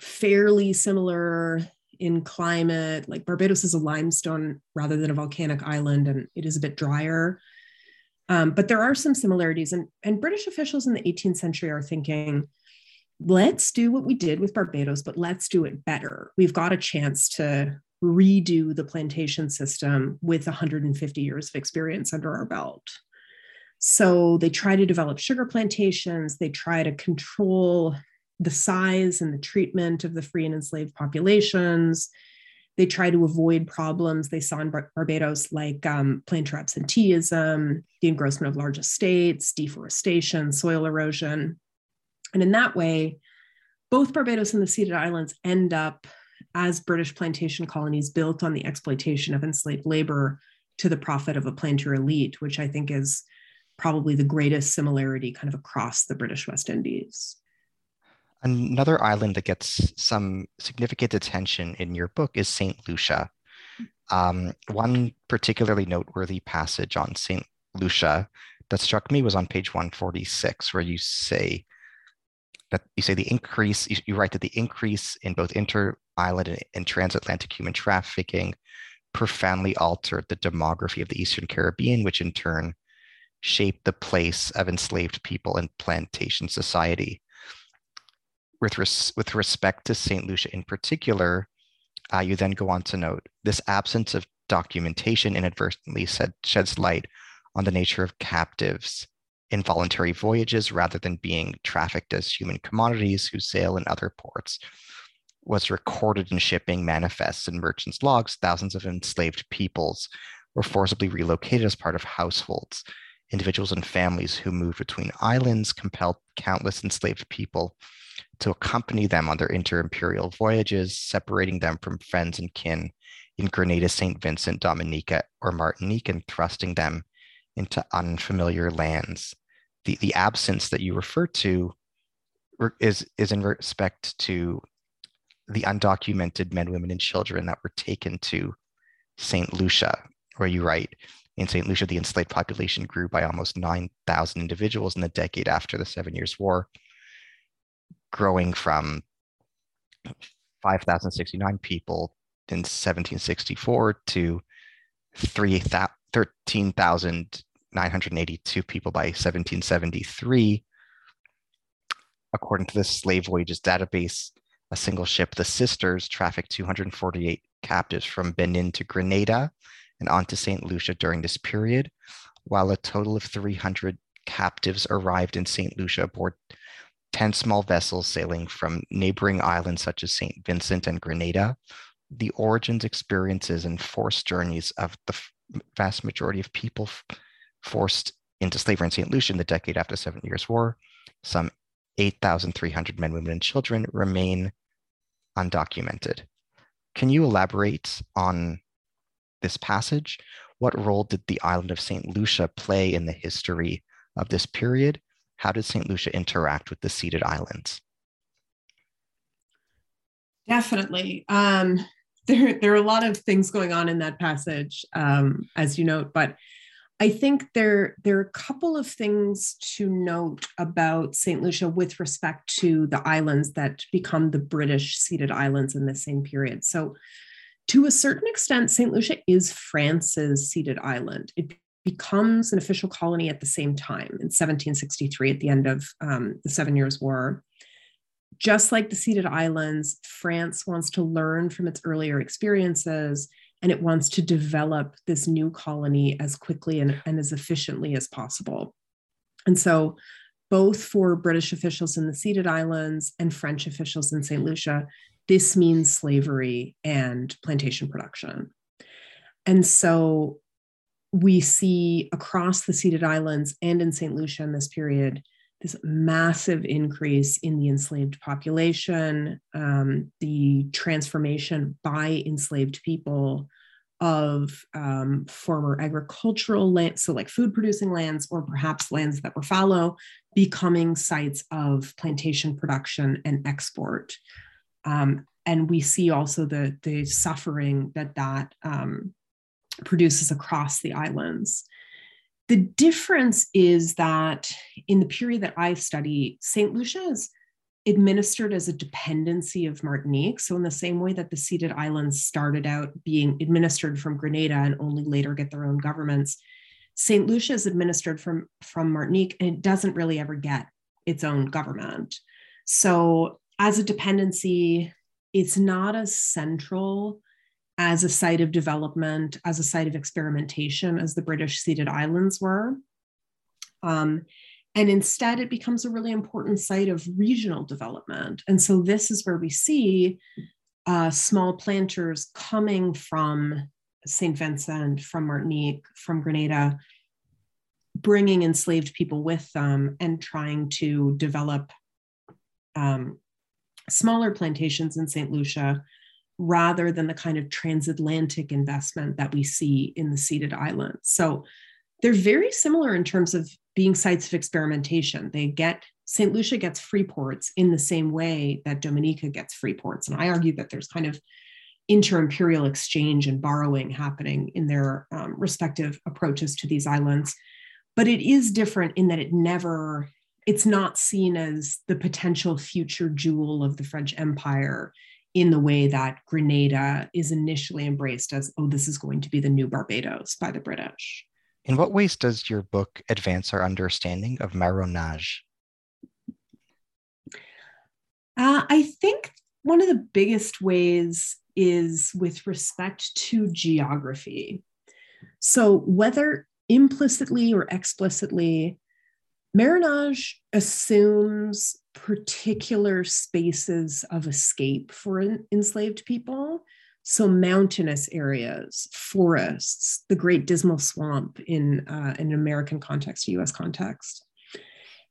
fairly similar in climate. Like Barbados is a limestone rather than a volcanic island, and it is a bit drier. Um, but there are some similarities, and, and British officials in the 18th century are thinking, let's do what we did with Barbados, but let's do it better. We've got a chance to redo the plantation system with 150 years of experience under our belt. So they try to develop sugar plantations, they try to control the size and the treatment of the free and enslaved populations. They try to avoid problems they saw in Bar- Barbados, like um, planter absenteeism, the engrossment of large estates, deforestation, soil erosion. And in that way, both Barbados and the ceded islands end up as British plantation colonies built on the exploitation of enslaved labor to the profit of a planter elite, which I think is probably the greatest similarity kind of across the British West Indies. Another island that gets some significant attention in your book is St. Lucia. Um, one particularly noteworthy passage on St. Lucia that struck me was on page 146, where you say that you say the increase, you, you write that the increase in both inter island and, and transatlantic human trafficking profoundly altered the demography of the Eastern Caribbean, which in turn shaped the place of enslaved people in plantation society with, res- with respect to St. Lucia in particular, uh, you then go on to note this absence of documentation inadvertently said, sheds light on the nature of captives in voluntary voyages rather than being trafficked as human commodities who sail in other ports. Was recorded in shipping manifests and merchants' logs, thousands of enslaved peoples were forcibly relocated as part of households. Individuals and families who moved between islands compelled countless enslaved people to accompany them on their inter-imperial voyages, separating them from friends and kin in Grenada, St. Vincent, Dominica, or Martinique, and thrusting them into unfamiliar lands. The, the absence that you refer to is, is in respect to the undocumented men, women, and children that were taken to St. Lucia, where you write, in St. Lucia, the enslaved population grew by almost 9,000 individuals in the decade after the Seven Years' War, growing from 5,069 people in 1764 to 13,982 people by 1773. According to the Slave Voyages Database, a single ship, the Sisters, trafficked 248 captives from Benin to Grenada and onto St. Lucia during this period, while a total of 300 captives arrived in St. Lucia aboard 10 small vessels sailing from neighboring islands such as St. Vincent and Grenada. The origins, experiences, and forced journeys of the vast majority of people forced into slavery in St. Lucia in the decade after the Seven Years' War, some 8,300 men, women, and children remain undocumented. Can you elaborate on this passage? What role did the island of St. Lucia play in the history of this period? how did St. Lucia interact with the ceded islands? Definitely. Um, [LAUGHS] there, there are a lot of things going on in that passage, um, as you note, but I think there, there are a couple of things to note about St. Lucia with respect to the islands that become the British ceded islands in the same period. So, to a certain extent, St. Lucia is France's ceded island. It becomes an official colony at the same time in 1763 at the end of um, the Seven Years' War. Just like the ceded islands, France wants to learn from its earlier experiences and it wants to develop this new colony as quickly and, and as efficiently as possible. And so, both for British officials in the ceded islands and French officials in St. Lucia, this means slavery and plantation production. And so we see across the ceded islands and in St. Lucia in this period this massive increase in the enslaved population, um, the transformation by enslaved people of um, former agricultural lands, so like food producing lands, or perhaps lands that were fallow, becoming sites of plantation production and export. Um, and we see also the, the suffering that that um, produces across the islands. The difference is that in the period that I've studied, St. Lucia is administered as a dependency of Martinique. So, in the same way that the ceded islands started out being administered from Grenada and only later get their own governments, St. Lucia is administered from, from Martinique and it doesn't really ever get its own government. So, as a dependency, it's not as central as a site of development, as a site of experimentation, as the British ceded islands were. Um, and instead, it becomes a really important site of regional development. And so, this is where we see uh, small planters coming from St. Vincent, from Martinique, from Grenada, bringing enslaved people with them and trying to develop um, smaller plantations in St. Lucia rather than the kind of transatlantic investment that we see in the ceded islands. So they're very similar in terms of being sites of experimentation. They get St. Lucia gets free ports in the same way that Dominica gets free ports. And I argue that there's kind of inter-imperial exchange and borrowing happening in their um, respective approaches to these islands. But it is different in that it never, it's not seen as the potential future jewel of the French Empire in the way that Grenada is initially embraced as, oh, this is going to be the new Barbados by the British. In what ways does your book advance our understanding of marronage? Uh, I think one of the biggest ways is with respect to geography. So, whether implicitly or explicitly, marronage assumes particular spaces of escape for enslaved people. So, mountainous areas, forests, the Great Dismal Swamp in uh, an American context, US context.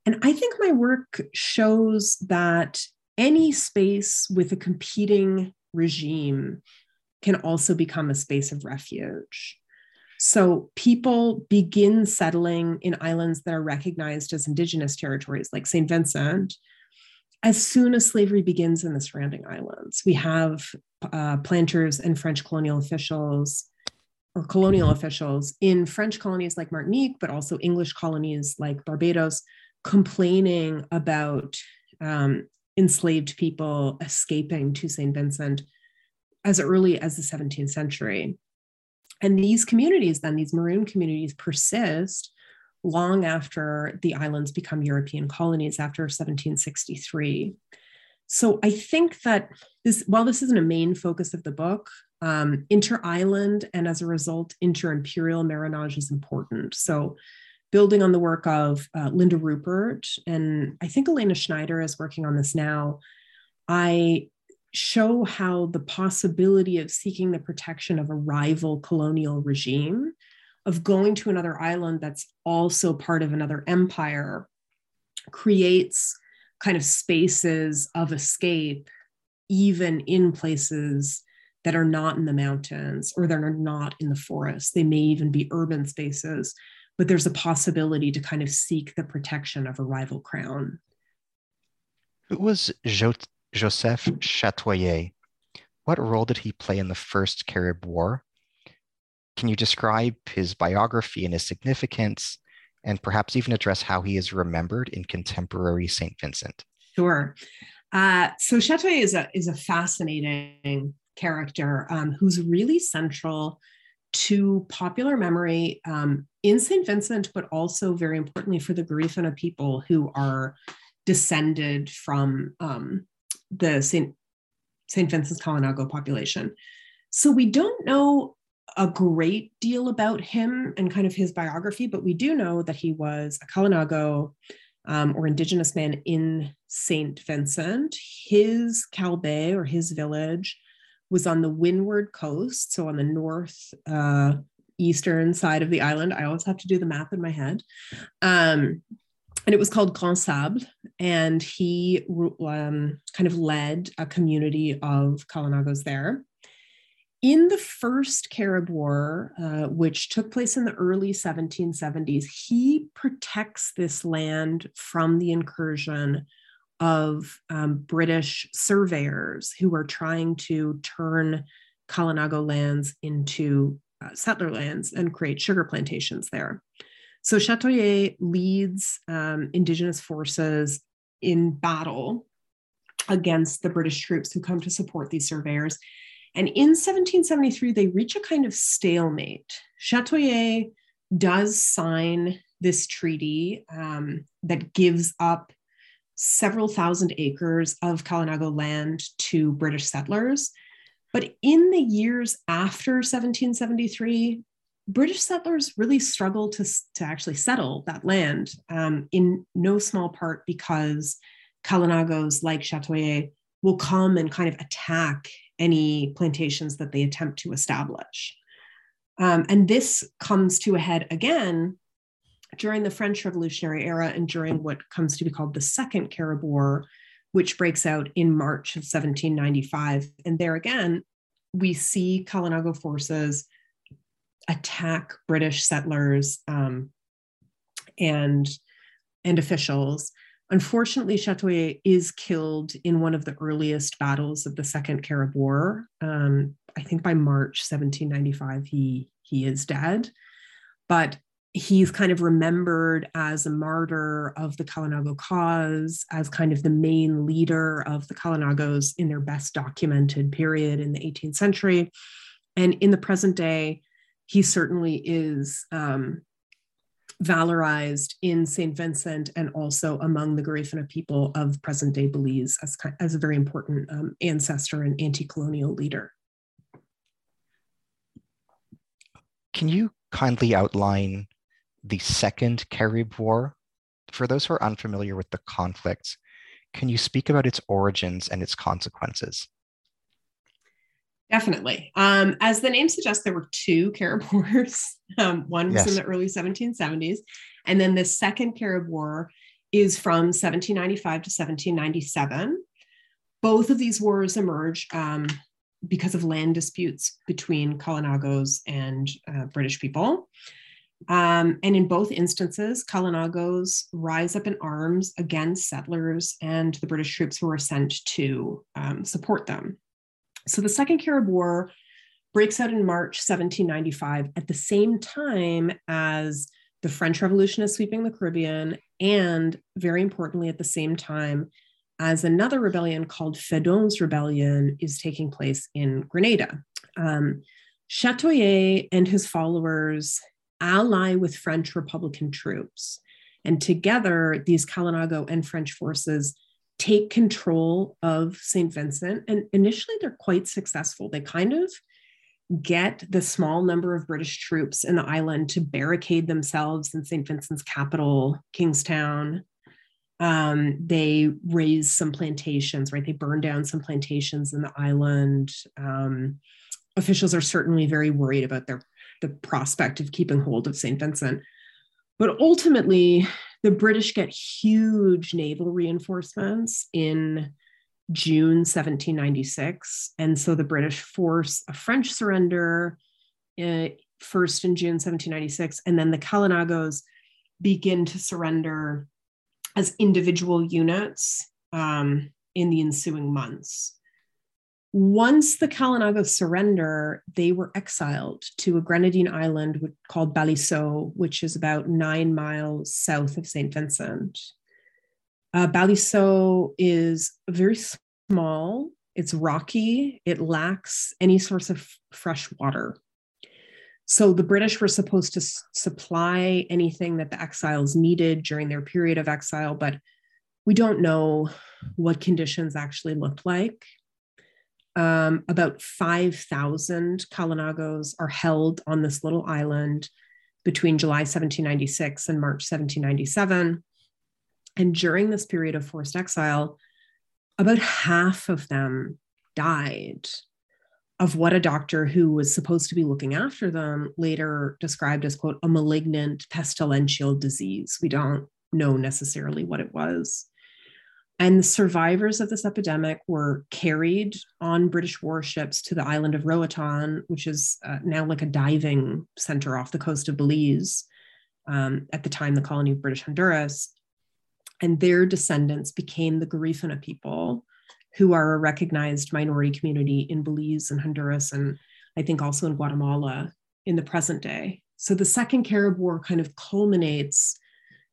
And I think my work shows that any space with a competing regime can also become a space of refuge. So people begin settling in islands that are recognized as indigenous territories, like St. Vincent, as soon as slavery begins in the surrounding islands. We have uh, planters and French colonial officials or colonial officials in French colonies like Martinique, but also English colonies like Barbados, complaining about um, enslaved people escaping to St. Vincent as early as the 17th century. And these communities, then, these maroon communities, persist long after the islands become European colonies after 1763. So I think that this, while this isn't a main focus of the book, um, inter-island and as a result, inter-imperial marronage is important. So building on the work of uh, Linda Rupert, and I think Elena Schneider is working on this now, I show how the possibility of seeking the protection of a rival colonial regime, of going to another island that's also part of another empire, creates kind of spaces of escape, even in places that are not in the mountains or that are not in the forest. They may even be urban spaces but there's a possibility to kind of seek the protection of a rival crown. Who was jo- Joseph Chatoyer? What role did he play in the First Carib War? Can you describe his biography and his significance, and perhaps even address how he is remembered in contemporary St. Vincent? Sure. Uh, so Chatoyer is a, is a fascinating character um, who's really central to popular memory um, in St. Vincent, but also very importantly for the Garifuna people who are descended from um, the St. St. Vincent's Kalinago population. So we don't know a great deal about him and kind of his biography, but we do know that he was a Kalinago um, or indigenous man in St. Vincent. His carbet or his village was on the windward coast, so on the north uh, eastern side of the island. I always have to do the map in my head. Um, and it was called Grand Sable. And he um, kind of led a community of Kalinagos there. In the first Carib War, uh, which took place in the early 1770s, he protects this land from the incursion of um, British surveyors who are trying to turn Kalinago lands into uh, settler lands and create sugar plantations there. So Chatoyer leads um, Indigenous forces in battle against the British troops who come to support these surveyors. And in 1773, they reach a kind of stalemate. Chatoyer does sign this treaty um, that gives up several thousand acres of Kalinago land to British settlers. But in the years after 1773, British settlers really struggled to, to actually settle that land, um, in no small part because Kalinagos like Chatoyer will come and kind of attack any plantations that they attempt to establish. Um, and this comes to a head again during the French Revolutionary era and during what comes to be called the Second Carib War, which breaks out in March of 1795. And there again, we see Kalinago forces attack British settlers um, and, and officials. Unfortunately, Chatoyer is killed in one of the earliest battles of the Second Carib War. Um, I think by March 1795, he, he is dead. But he's kind of remembered as a martyr of the Kalinago cause, as kind of the main leader of the Kalinagos in their best documented period in the 18th century. And in the present day, he certainly is um, valorized in St. Vincent and also among the Garifuna people of present day Belize as, as a very important um, ancestor and anti colonial leader. Can you kindly outline the Second Carib War? For those who are unfamiliar with the conflict, can you speak about its origins and its consequences? Definitely. Um, as the name suggests, there were two [LAUGHS] Carib Wars. Um, one was yes. in the early 1770s, and then the second Carib War is from 1795 to 1797. Both of these wars emerge um, because of land disputes between Kalinagos and uh, British people. Um, and in both instances, Kalinagos rise up in arms against settlers and the British troops who are sent to um, support them. So the Second Carib War breaks out in March 1795 at the same time as the French Revolution is sweeping the Caribbean, and very importantly, at the same time as another rebellion called Fedon's Rebellion is taking place in Grenada. Um, and his followers ally with French Republican troops. And together, these Kalinago and French forces take control of St. Vincent. And initially, they're quite successful. They kind of get the small number of British troops in the island to barricade themselves in St. Vincent's capital, Kingstown. Um, they raise some plantations, right? They burn down some plantations in the island. Um, officials are certainly very worried about their the prospect of keeping hold of St. Vincent. But ultimately, the British get huge naval reinforcements in June 1796. And so the British force a French surrender uh, first in June 1796, and then the Kalinagos begin to surrender as individual units um, in the ensuing months. Once the Kalinagos surrender, they were exiled to a Grenadine island called Baliceaux, which is about nine miles south of St. Vincent. Uh, Baliceaux is very small, it's rocky, it lacks any source of fresh water. So the British were supposed to s- supply anything that the exiles needed during their period of exile, but we don't know what conditions actually looked like um, about 5,000 Kalinagos are held on this little island between July 1796 and March 1797. And during this period of forced exile, about half of them died of what a doctor who was supposed to be looking after them later described as, quote, a malignant pestilential disease. We don't know necessarily what it was. And the survivors of this epidemic were carried on British warships to the island of Roatan, which is uh, now like a diving center off the coast of Belize, um, at the time the colony of British Honduras. And their descendants became the Garifuna people, who are a recognized minority community in Belize and Honduras, and I think also in Guatemala in the present day. So the Second Carib War kind of culminates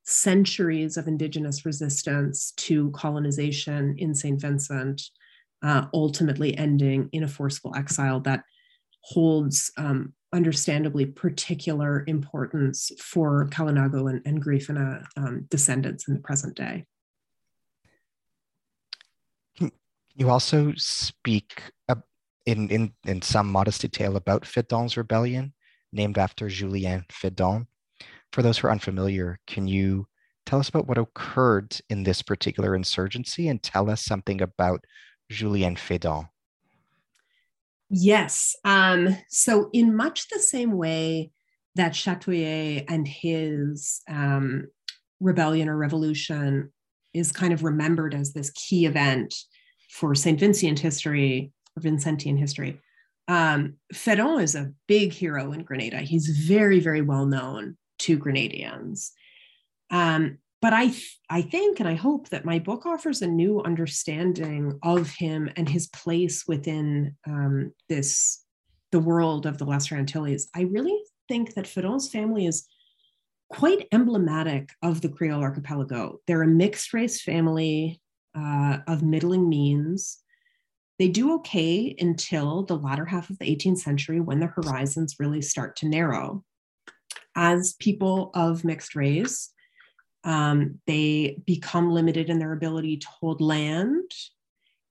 centuries of indigenous resistance to colonization in St. Vincent, uh, ultimately ending in a forceful exile that holds um, understandably particular importance for Kalinago and, and Garifuna um, descendants in the present day. You also speak in, in, in some modest detail about Fedon's rebellion, named after Julien Fedon? For those who are unfamiliar, can you tell us about what occurred in this particular insurgency and tell us something about Julien Fedon? Yes. Um, so, in much the same way that Chatoyer and his um, rebellion or revolution is kind of remembered as this key event for St. Vincent history or Vincentian history, um, Fedon is a big hero in Grenada. He's very, very well known to Grenadians. Um, but I, I think and I hope that my book offers a new understanding of him and his place within um, this, the world of the Lesser Antilles. I really think that Fedon's family is quite emblematic of the Creole archipelago. They're a mixed race family uh, of middling means. They do okay until the latter half of the 18th century when the horizons really start to narrow. As people of mixed race, um, they become limited in their ability to hold land.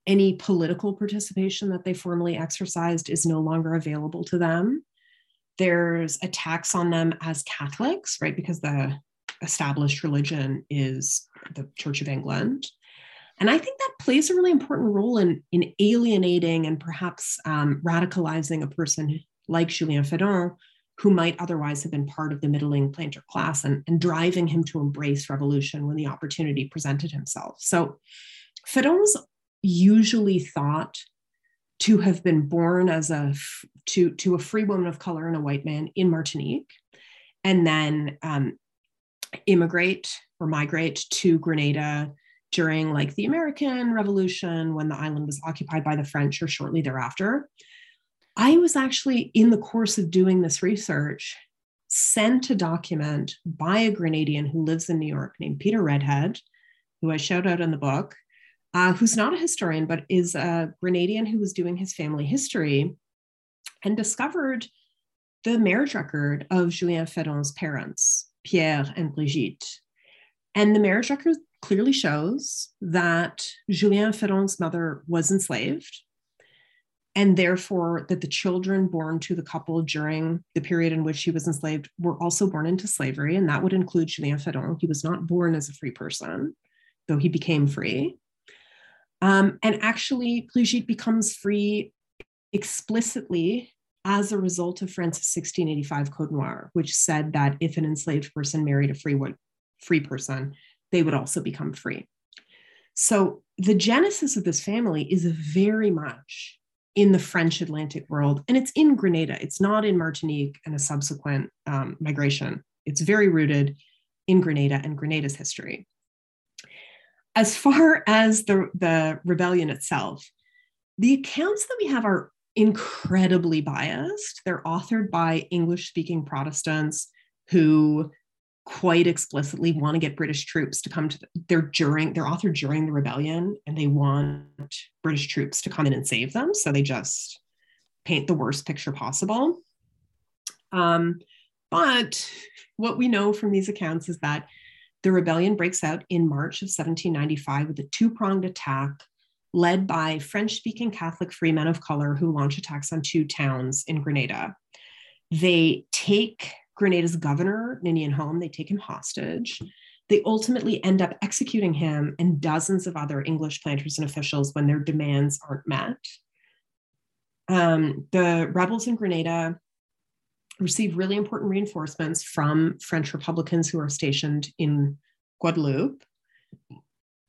Any political participation that they formerly exercised is no longer available to them. There's attacks on them as Catholics, right? Because the established religion is the Church of England. And I think that plays a really important role in, in alienating and perhaps um, radicalizing a person like Julien Fedon, who might otherwise have been part of the middling planter class and, and driving him to embrace revolution when the opportunity presented himself. So was usually thought to have been born as a to, to a free woman of color and a white man in Martinique, and then um, immigrate or migrate to Grenada during like the American Revolution when the island was occupied by the French or shortly thereafter. I was actually in the course of doing this research sent a document by a Grenadian who lives in New York named Peter Redhead, who I shout out in the book, uh, who's not a historian, but is a Grenadian who was doing his family history and discovered the marriage record of Julien Fedon's parents, Pierre and Brigitte. And the marriage record clearly shows that Julien Fedon's mother was enslaved, and therefore that the children born to the couple during the period in which he was enslaved were also born into slavery, and that would include Julien Fedon. He was not born as a free person, though he became free. Um, and actually, Brigitte becomes free explicitly as a result of France's 1685 Code Noir, which said that if an enslaved person married a free, free person, they would also become free. So the genesis of this family is very much in the French Atlantic world, and it's in Grenada. It's not in Martinique and a subsequent um, migration. It's very rooted in Grenada and Grenada's history. As far [LAUGHS] as the, the rebellion itself, the accounts that we have are incredibly biased. They're authored by English speaking Protestants who quite explicitly want to get British troops to come to the, they're during they're authored during the rebellion and they want British troops to come in and save them. So they just paint the worst picture possible. Um, but what we know from these accounts is that the rebellion breaks out in March of 1795 with a two pronged attack led by French speaking Catholic free men of color who launch attacks on two towns in Grenada. They take Grenada's governor, Ninian Home, they take him hostage. They ultimately end up executing him and dozens of other English planters and officials when their demands aren't met. Um, the rebels in Grenada receive really important reinforcements from French Republicans who are stationed in Guadeloupe.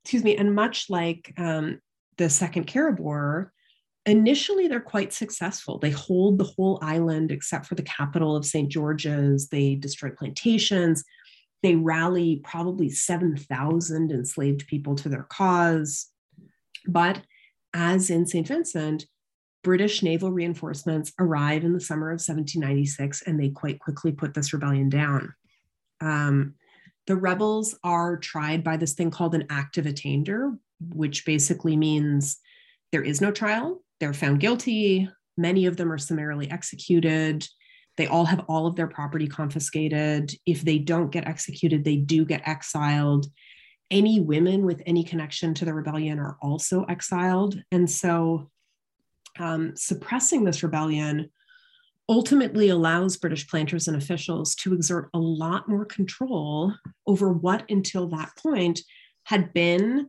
Excuse me, and much like um, the Second Carib War, initially they're quite successful. They hold the whole island except for the capital of St. George's. They destroy plantations. They rally probably 7,000 enslaved people to their cause. But as in St. Vincent, British naval reinforcements arrive in the summer of 1796 and they quite quickly put this rebellion down. Um, the rebels are tried by this thing called an act of attainder, which basically means there is no trial, they're found guilty. Many of them are summarily executed. They all have all of their property confiscated. If they don't get executed, they do get exiled. Any women with any connection to the rebellion are also exiled. And so um, suppressing this rebellion ultimately allows British planters and officials to exert a lot more control over what, until that point, had been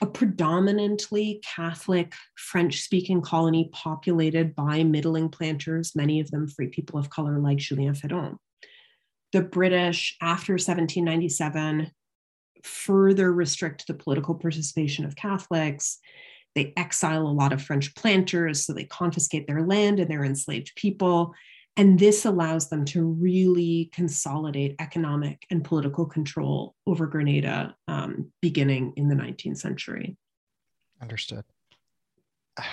a predominantly Catholic French speaking colony populated by middling planters, many of them free people of color like Julien Fedon. The British, after 1797, further restrict the political participation of Catholics. They exile a lot of French planters, so they confiscate their land and their enslaved people. And this allows them to really consolidate economic and political control over Grenada um, beginning in the 19th century. Understood.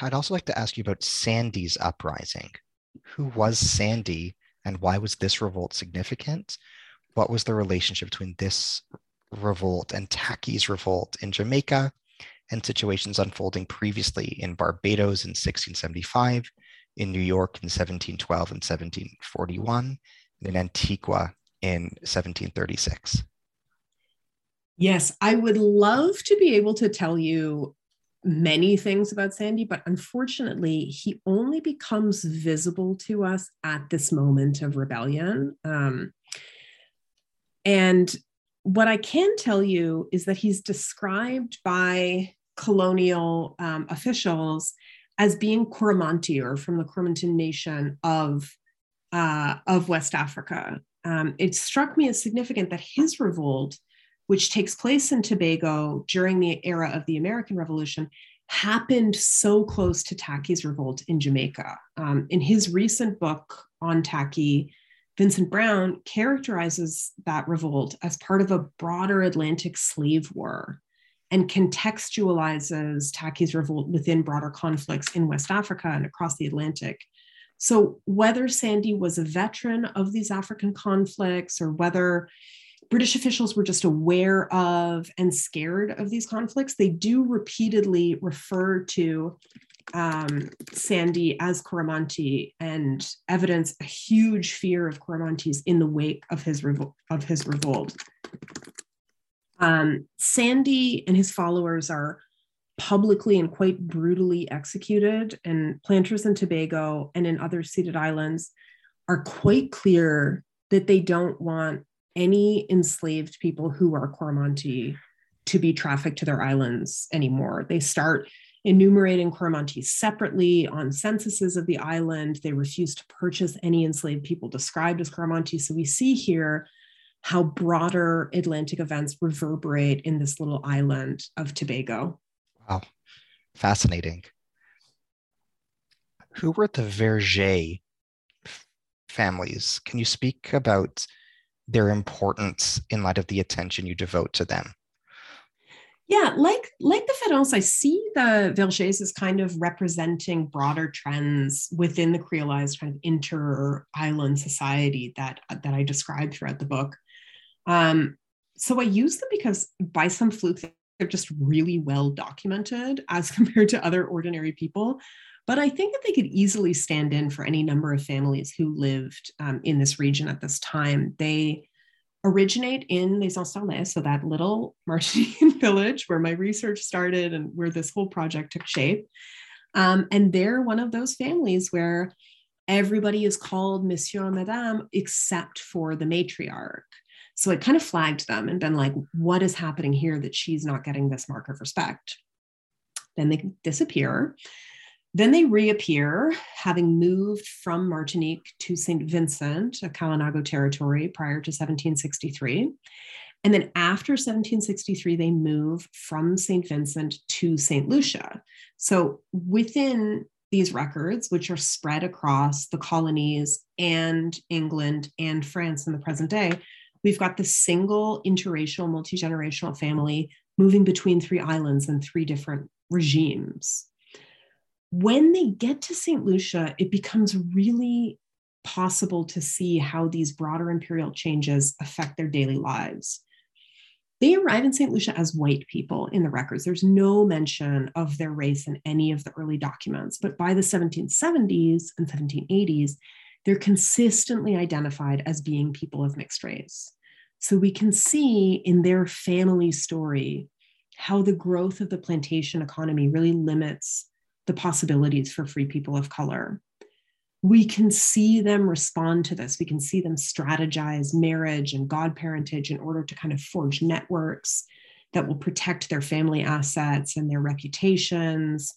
I'd also like to ask you about Sandy's uprising. Who was Sandy and why was this revolt significant? What was the relationship between this revolt and Tacky's revolt in Jamaica and situations unfolding previously in Barbados in 1675 in New York in 1712 and 1741, and in Antigua in 1736. Yes, I would love to be able to tell you many things about Sandy, but unfortunately, he only becomes visible to us at this moment of rebellion. Um, and what I can tell you is that he's described by colonial um, officials as being Coromantee or from the Coromantee nation of, uh, of West Africa. Um, it struck me as significant that his revolt, which takes place in Tobago during the era of the American Revolution, happened so close to Tacky's revolt in Jamaica. Um, in his recent book on Tacky, Vincent Brown characterizes that revolt as part of a broader Atlantic slave war and contextualizes Tacky's revolt within broader conflicts in West Africa and across the Atlantic. So, whether Sandy was a veteran of these African conflicts or whether British officials were just aware of and scared of these conflicts, they do repeatedly refer to um, Sandy as Coromantee and evidence a huge fear of Coromantees in the wake of his, of his revolt. Um, Sandy and his followers are publicly and quite brutally executed, and planters in Tobago and in other ceded islands are quite clear that they don't want any enslaved people who are Coromantee to be trafficked to their islands anymore. They start enumerating Coromantees separately on censuses of the island. They refuse to purchase any enslaved people described as Coromantee. So we see here how broader Atlantic events reverberate in this little island of Tobago. Wow, fascinating. Who were the Verger families? Can you speak about their importance in light of the attention you devote to them? Yeah, like like the Fedons, I see the Vergers as kind of representing broader trends within the creolized kind of inter-island society that that I described throughout the book. Um, so I use them because by some fluke, they're just really well documented as [LAUGHS] compared to other ordinary people. But I think that they could easily stand in for any number of families who lived um, in this region at this time. They originate in Les Installés, so that little [LAUGHS] Martinican village where my research started and where this whole project took shape. Um, and they're one of those families where everybody is called Monsieur and Madame except for the matriarch. So it kind of flagged them and been like, what is happening here that she's not getting this mark of respect? Then they disappear. Then they reappear, having moved from Martinique to St. Vincent, a Kalinago territory, prior to 1763. And then after 1763, they move from St. Vincent to St. Lucia. So within these records, which are spread across the colonies and England and France in the present day, we've got the single interracial, multi generational family moving between three islands and three different regimes. When they get to St. Lucia, it becomes really possible to see how these broader imperial changes affect their daily lives. They arrive in St. Lucia as white people in the records. There's no mention of their race in any of the early documents. But by the 1770s and 1780s, they're consistently identified as being people of mixed race. So we can see in their family story how the growth of the plantation economy really limits the possibilities for free people of color. We can see them respond to this. We can see them strategize marriage and godparentage in order to kind of forge networks that will protect their family assets and their reputations.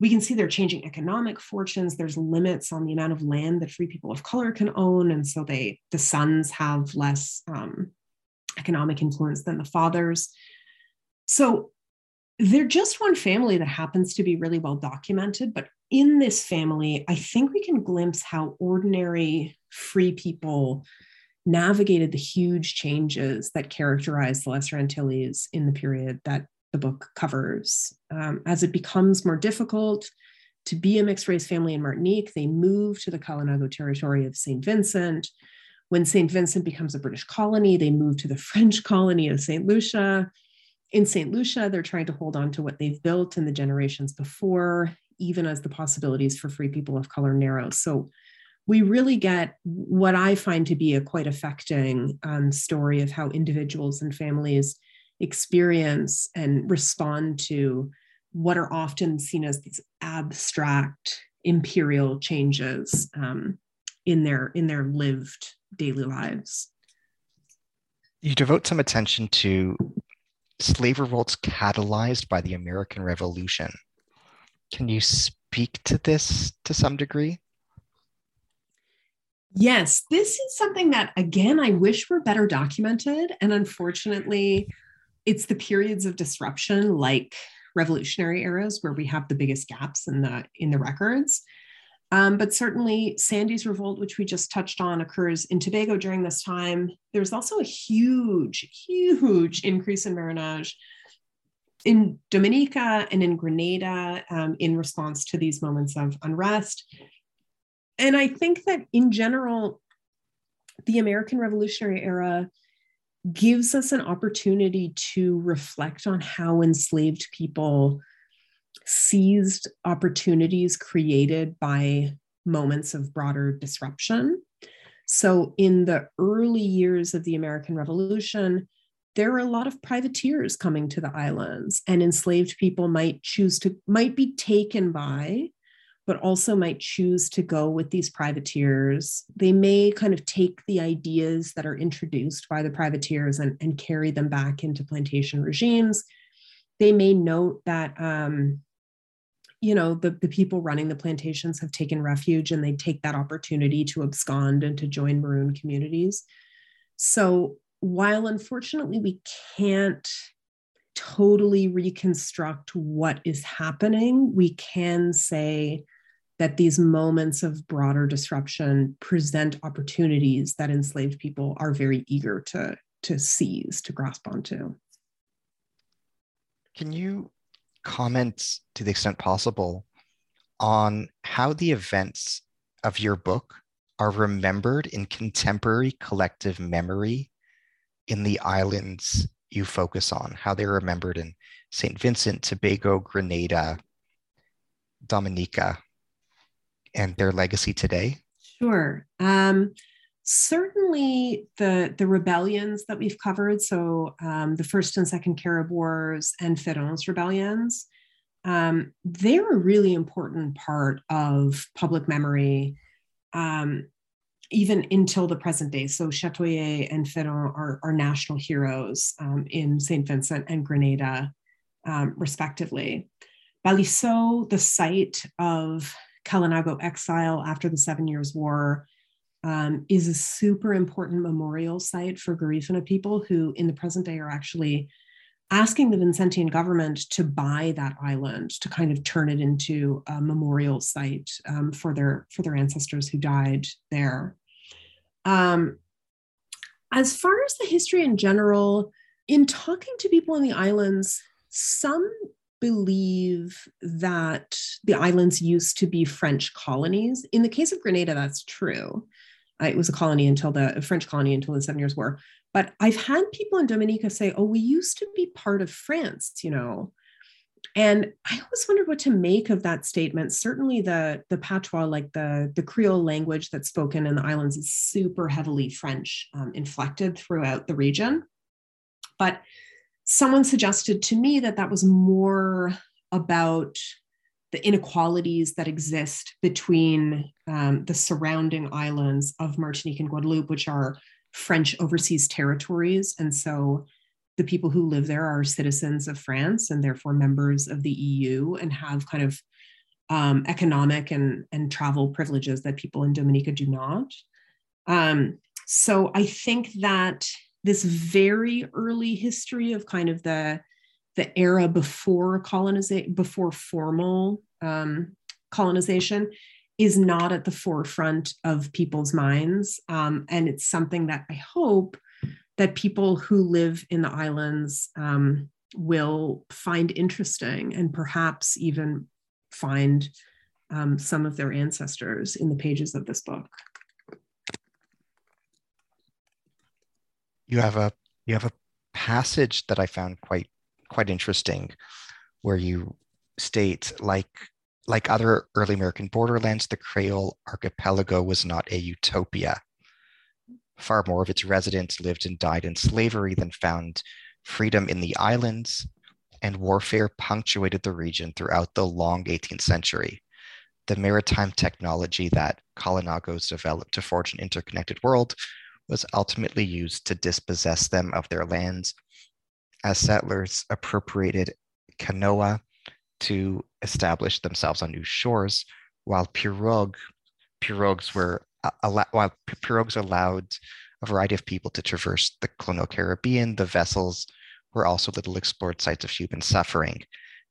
We can see they're changing economic fortunes. There's limits on the amount of land that free people of color can own, and so they the sons have less um, economic influence than the fathers. So they're just one family that happens to be really well documented, but in this family, I think we can glimpse how ordinary free people navigated the huge changes that characterized the Lesser Antilles in the period that the book covers. Um, as it becomes more difficult to be a mixed race family in Martinique, they move to the Kalinago territory of St. Vincent. When St. Vincent becomes a British colony, they move to the French colony of St. Lucia. In St. Lucia, they're trying to hold on to what they've built in the generations before, even as the possibilities for free people of color narrow. So we really get what I find to be a quite affecting um, story of how individuals and families experience and respond to what are often seen as these abstract imperial changes um, in their in their lived daily lives. You devote some attention to slave revolts catalyzed by the American Revolution. Can you speak to this to some degree? Yes, this is something that, again, I wish were better documented. And unfortunately, it's the periods of disruption, like revolutionary eras, where we have the biggest gaps in the in the records. Um, but certainly, Sandy's revolt, which we just touched on, occurs in Tobago during this time. There's also a huge, huge increase in marronage in Dominica and in Grenada um, in response to these moments of unrest and I think that in general, the American Revolutionary era gives us an opportunity to reflect on how enslaved people seized opportunities created by moments of broader disruption. So, in the early years of the American Revolution, there were a lot of privateers coming to the islands, and enslaved people might choose to, might be taken by but also might choose to go with these privateers. They may kind of take the ideas that are introduced by the privateers and, and carry them back into plantation regimes. They may note that, um, you know, the, the people running the plantations have taken refuge and they take that opportunity to abscond and to join maroon communities. So while unfortunately we can't totally reconstruct what is happening, we can say that these moments of broader disruption present opportunities that enslaved people are very eager to, to seize, to grasp onto. Can you comment to the extent possible on how the events of your book are remembered in contemporary collective memory in the islands you focus on, how they're remembered in St. Vincent, Tobago, Grenada, Dominica? And their legacy today? Sure. Um, certainly the the rebellions that we've covered so um, the first and second carib wars and Fedon's rebellions um, they're a really important part of public memory um, even until the present day so Chatoyer and Féron are, are national heroes um, in st vincent and grenada um, respectively Balliceaux the site of Kalinago exile after the Seven Years War um, is a super important memorial site for Garifuna people who, in the present day, are actually asking the Vincentian government to buy that island to kind of turn it into a memorial site um, for their for their ancestors who died there. Um, as far as the history in general, in talking to people in the islands, some believe that the islands used to be French colonies. In the case of Grenada, that's true. Uh, it was a colony until the French colony until the Seven Years' War. But I've had people in Dominica say, "Oh, we used to be part of France," you know. And I always wondered what to make of that statement. Certainly, the the patois, like the the Creole language that's spoken in the islands, is super heavily French um, inflected throughout the region. But someone suggested to me that that was more about the inequalities that exist between um, the surrounding islands of Martinique and Guadeloupe, which are French overseas territories. And so the people who live there are citizens of France and therefore members of the EU and have kind of um, economic and, and travel privileges that people in Dominica do not. Um, so I think that this very early history of kind of the the era before colonization, before formal um, colonization, is not at the forefront of people's minds, um, and it's something that I hope that people who live in the islands um, will find interesting and perhaps even find um, some of their ancestors in the pages of this book. You have a you have a passage that I found quite quite interesting, where you state like like other early American borderlands, the Creole archipelago was not a utopia. Far more of its residents lived and died in slavery than found freedom in the islands, and warfare punctuated the region throughout the long 18th century. The maritime technology that Kalinagos developed to forge an interconnected world was ultimately used to dispossess them of their lands as settlers appropriated canoa to establish themselves on new shores, while pirogue, pirogues were uh, while pirogues allowed a variety of people to traverse the colonial Caribbean, the vessels were also little explored sites of human suffering.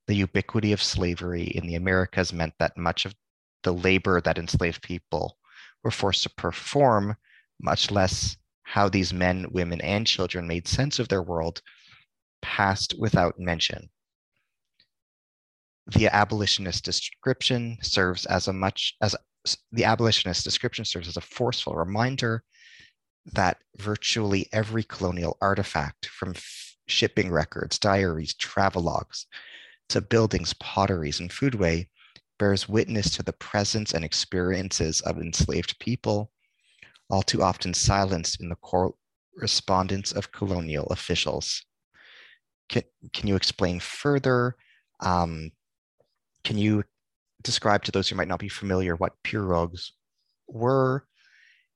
The ubiquity of slavery in the Americas meant that much of the labor that enslaved people were forced to perform, much less how these men, women, and children made sense of their world, passed without mention. The abolitionist description serves as a much as the abolitionist description serves as a forceful reminder that virtually every colonial artifact from shipping records, diaries, travelogues, to buildings, potteries, and foodway bears witness to the presence and experiences of enslaved people, all too often silenced in the correspondence of colonial officials. Can, can you explain further? Um, can you describe to those who might not be familiar what pirogues were?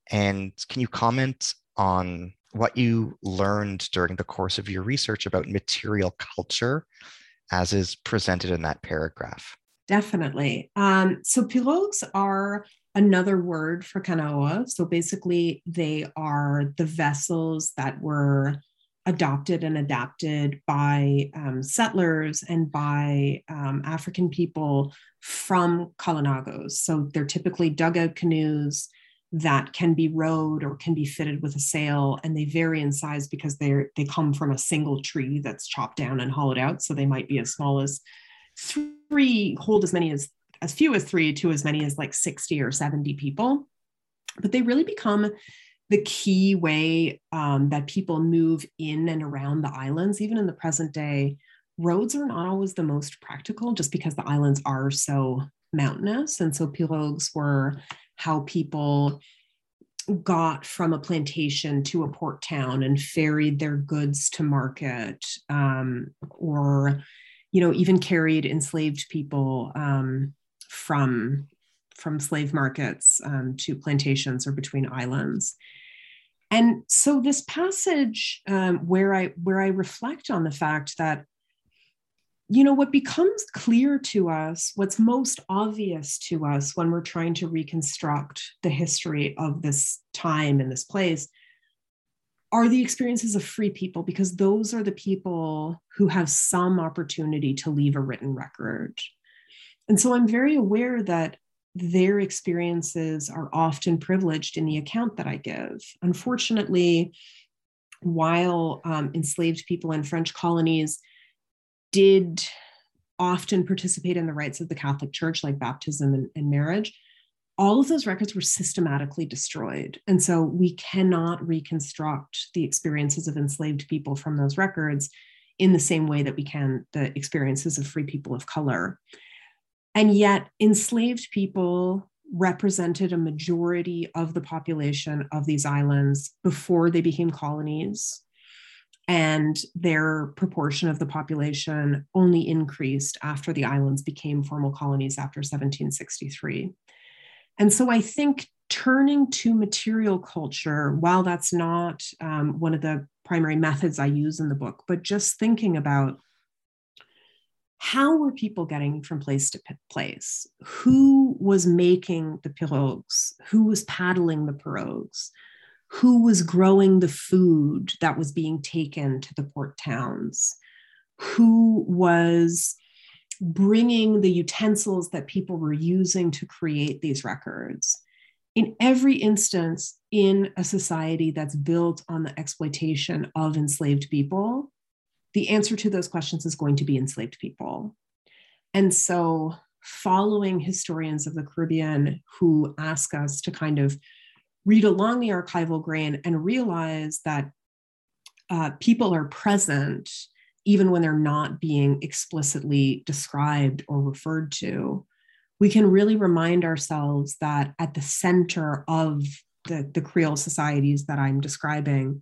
And can you comment on what you learned during the course of your research about material culture as is presented in that paragraph. Definitely. Um, so pirogues are another word for canoa. So basically, they are the vessels that were adopted and adapted by um, settlers and by um, African people from Kalinagos. So they're typically dugout canoes that can be rowed or can be fitted with a sail and they vary in size because they're they come from a single tree that's chopped down and hollowed out so they might be as small as three hold as many as as few as three to as many as like 60 or 70 people. But they really become the key way um, that people move in and around the islands. Even in the present day roads are not always the most practical just because the islands are so mountainous. And so pirogues were how people got from a plantation to a port town and ferried their goods to market um, or you know even carried enslaved people um, from from slave markets um, to plantations or between islands and so this passage um, where i where i reflect on the fact that you know, what becomes clear to us, what's most obvious to us when we're trying to reconstruct the history of this time and this place are the experiences of free people, because those are the people who have some opportunity to leave a written record. And so I'm very aware that their experiences are often privileged in the account that I give. Unfortunately, while um, enslaved people in French colonies did often participate in the rites of the Catholic Church, like baptism and, and marriage, all of those records were systematically destroyed. And so we cannot reconstruct the experiences of enslaved people from those records in the same way that we can the experiences of free people of color. And yet, enslaved people represented a majority of the population of these islands before they became colonies and their proportion of the population only increased after the islands became formal colonies after 1763. And so I think turning to material culture, while that's not um, one of the primary methods I use in the book, but just thinking about how were people getting from place to place? Who was making the pirogues? Who was paddling the pirogues? Who was growing the food that was being taken to the port towns? Who was bringing the utensils that people were using to create these records? In every instance, in a society that's built on the exploitation of enslaved people, the answer to those questions is going to be enslaved people. And so, following historians of the Caribbean who ask us to kind of read along the archival grain and realize that uh, people are present even when they're not being explicitly described or referred to, we can really remind ourselves that at the center of the, the Creole societies that I'm describing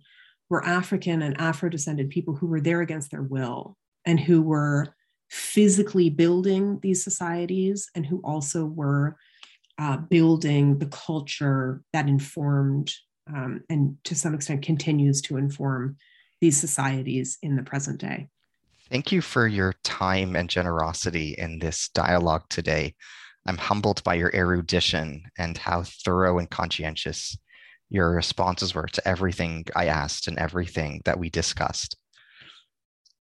were African and Afro descended people who were there against their will and who were physically building these societies and who also were uh, building the culture that informed um, and to some extent continues to inform these societies in the present day. Thank you for your time and generosity in this dialogue today. I'm humbled by your erudition and how thorough and conscientious your responses were to everything I asked and everything that we discussed.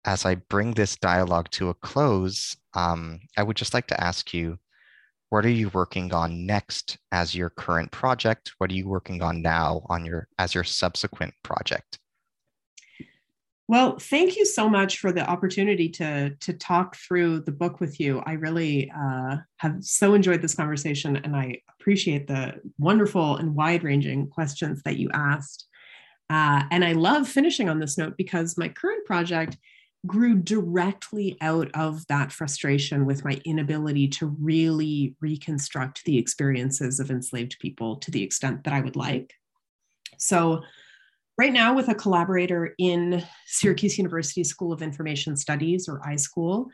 As I bring this dialogue to a close, um, I would just like to ask you what are you working on next as your current project? What are you working on now on your as your subsequent project? Well, thank you so much for the opportunity to to talk through the book with you. I really uh, have so enjoyed this conversation, and I appreciate the wonderful and wide ranging questions that you asked. Uh, and I love finishing on this note because my current project grew directly out of that frustration with my inability to really reconstruct the experiences of enslaved people to the extent that I would like. So right now with a collaborator in Syracuse University School of Information Studies or iSchool,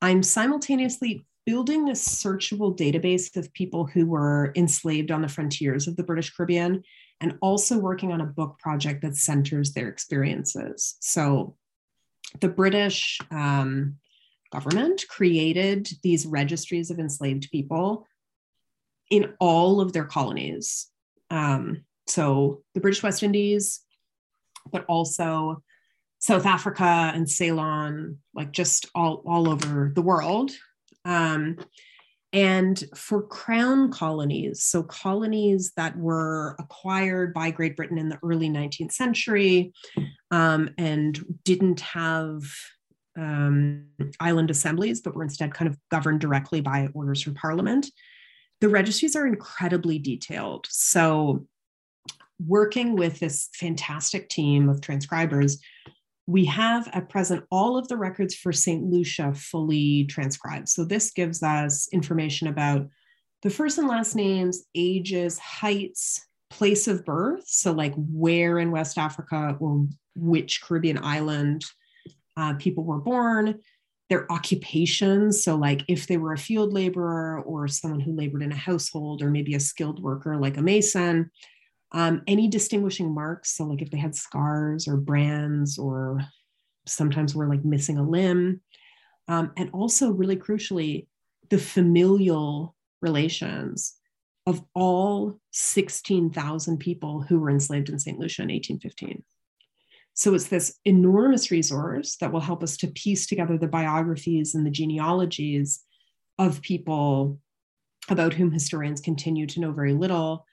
I'm simultaneously building a searchable database of people who were enslaved on the frontiers of the British Caribbean and also working on a book project that centers their experiences. So the British um, government created these registries of enslaved people in all of their colonies. Um, so the British West Indies, but also South Africa and Ceylon, like just all, all over the world. Um, and for crown colonies, so colonies that were acquired by Great Britain in the early 19th century um, and didn't have um, island assemblies, but were instead kind of governed directly by orders from Parliament, the registries are incredibly detailed. So working with this fantastic team of transcribers, we have at present all of the records for St. Lucia fully transcribed. So this gives us information about the first and last names, ages, heights, place of birth. So, like where in West Africa or which Caribbean island uh, people were born, their occupations. So, like if they were a field laborer or someone who labored in a household or maybe a skilled worker like a mason, um, any distinguishing marks, so like if they had scars or brands, or sometimes we're like missing a limb. Um, and also, really crucially, the familial relations of all 16,000 people who were enslaved in St. Lucia in 1815. So it's this enormous resource that will help us to piece together the biographies and the genealogies of people about whom historians continue to know very little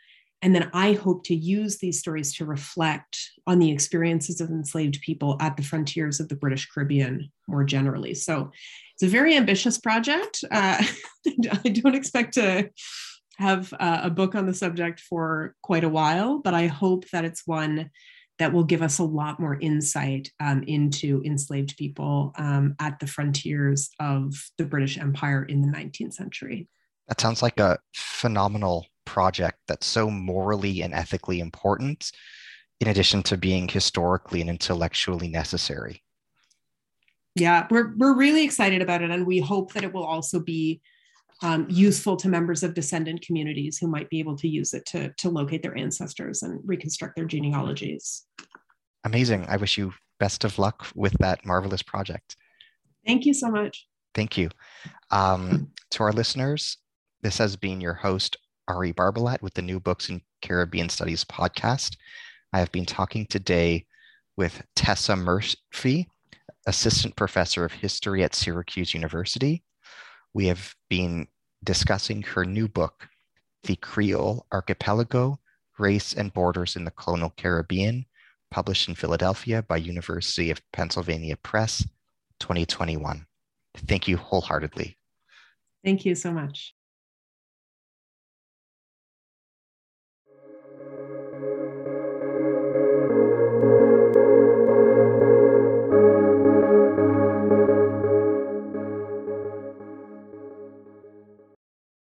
and then I hope to use these stories to reflect on the experiences of enslaved people at the frontiers of the British Caribbean more generally. So it's a very ambitious project. Uh, [LAUGHS] I don't expect to have uh, a book on the subject for quite a while, but I hope that it's one that will give us a lot more insight um, into enslaved people um, at the frontiers of the British Empire in the 19th century. That sounds like a phenomenal project that's so morally and ethically important, in addition to being historically and intellectually necessary. Yeah, we're, we're really excited about it. And we hope that it will also be um, useful to members of descendant communities who might be able to use it to, to locate their ancestors and reconstruct their genealogies. Amazing. I wish you best of luck with that marvelous project. Thank you so much. Thank you. Um, to our listeners, this has been your host, Ari Barbalat, with the New Books in Caribbean Studies podcast. I have been talking today with Tessa Murphy, Assistant Professor of History at Syracuse University. We have been discussing her new book, The Creole Archipelago Race and Borders in the Colonial Caribbean, published in Philadelphia by University of Pennsylvania Press, 2021. Thank you wholeheartedly. Thank you so much.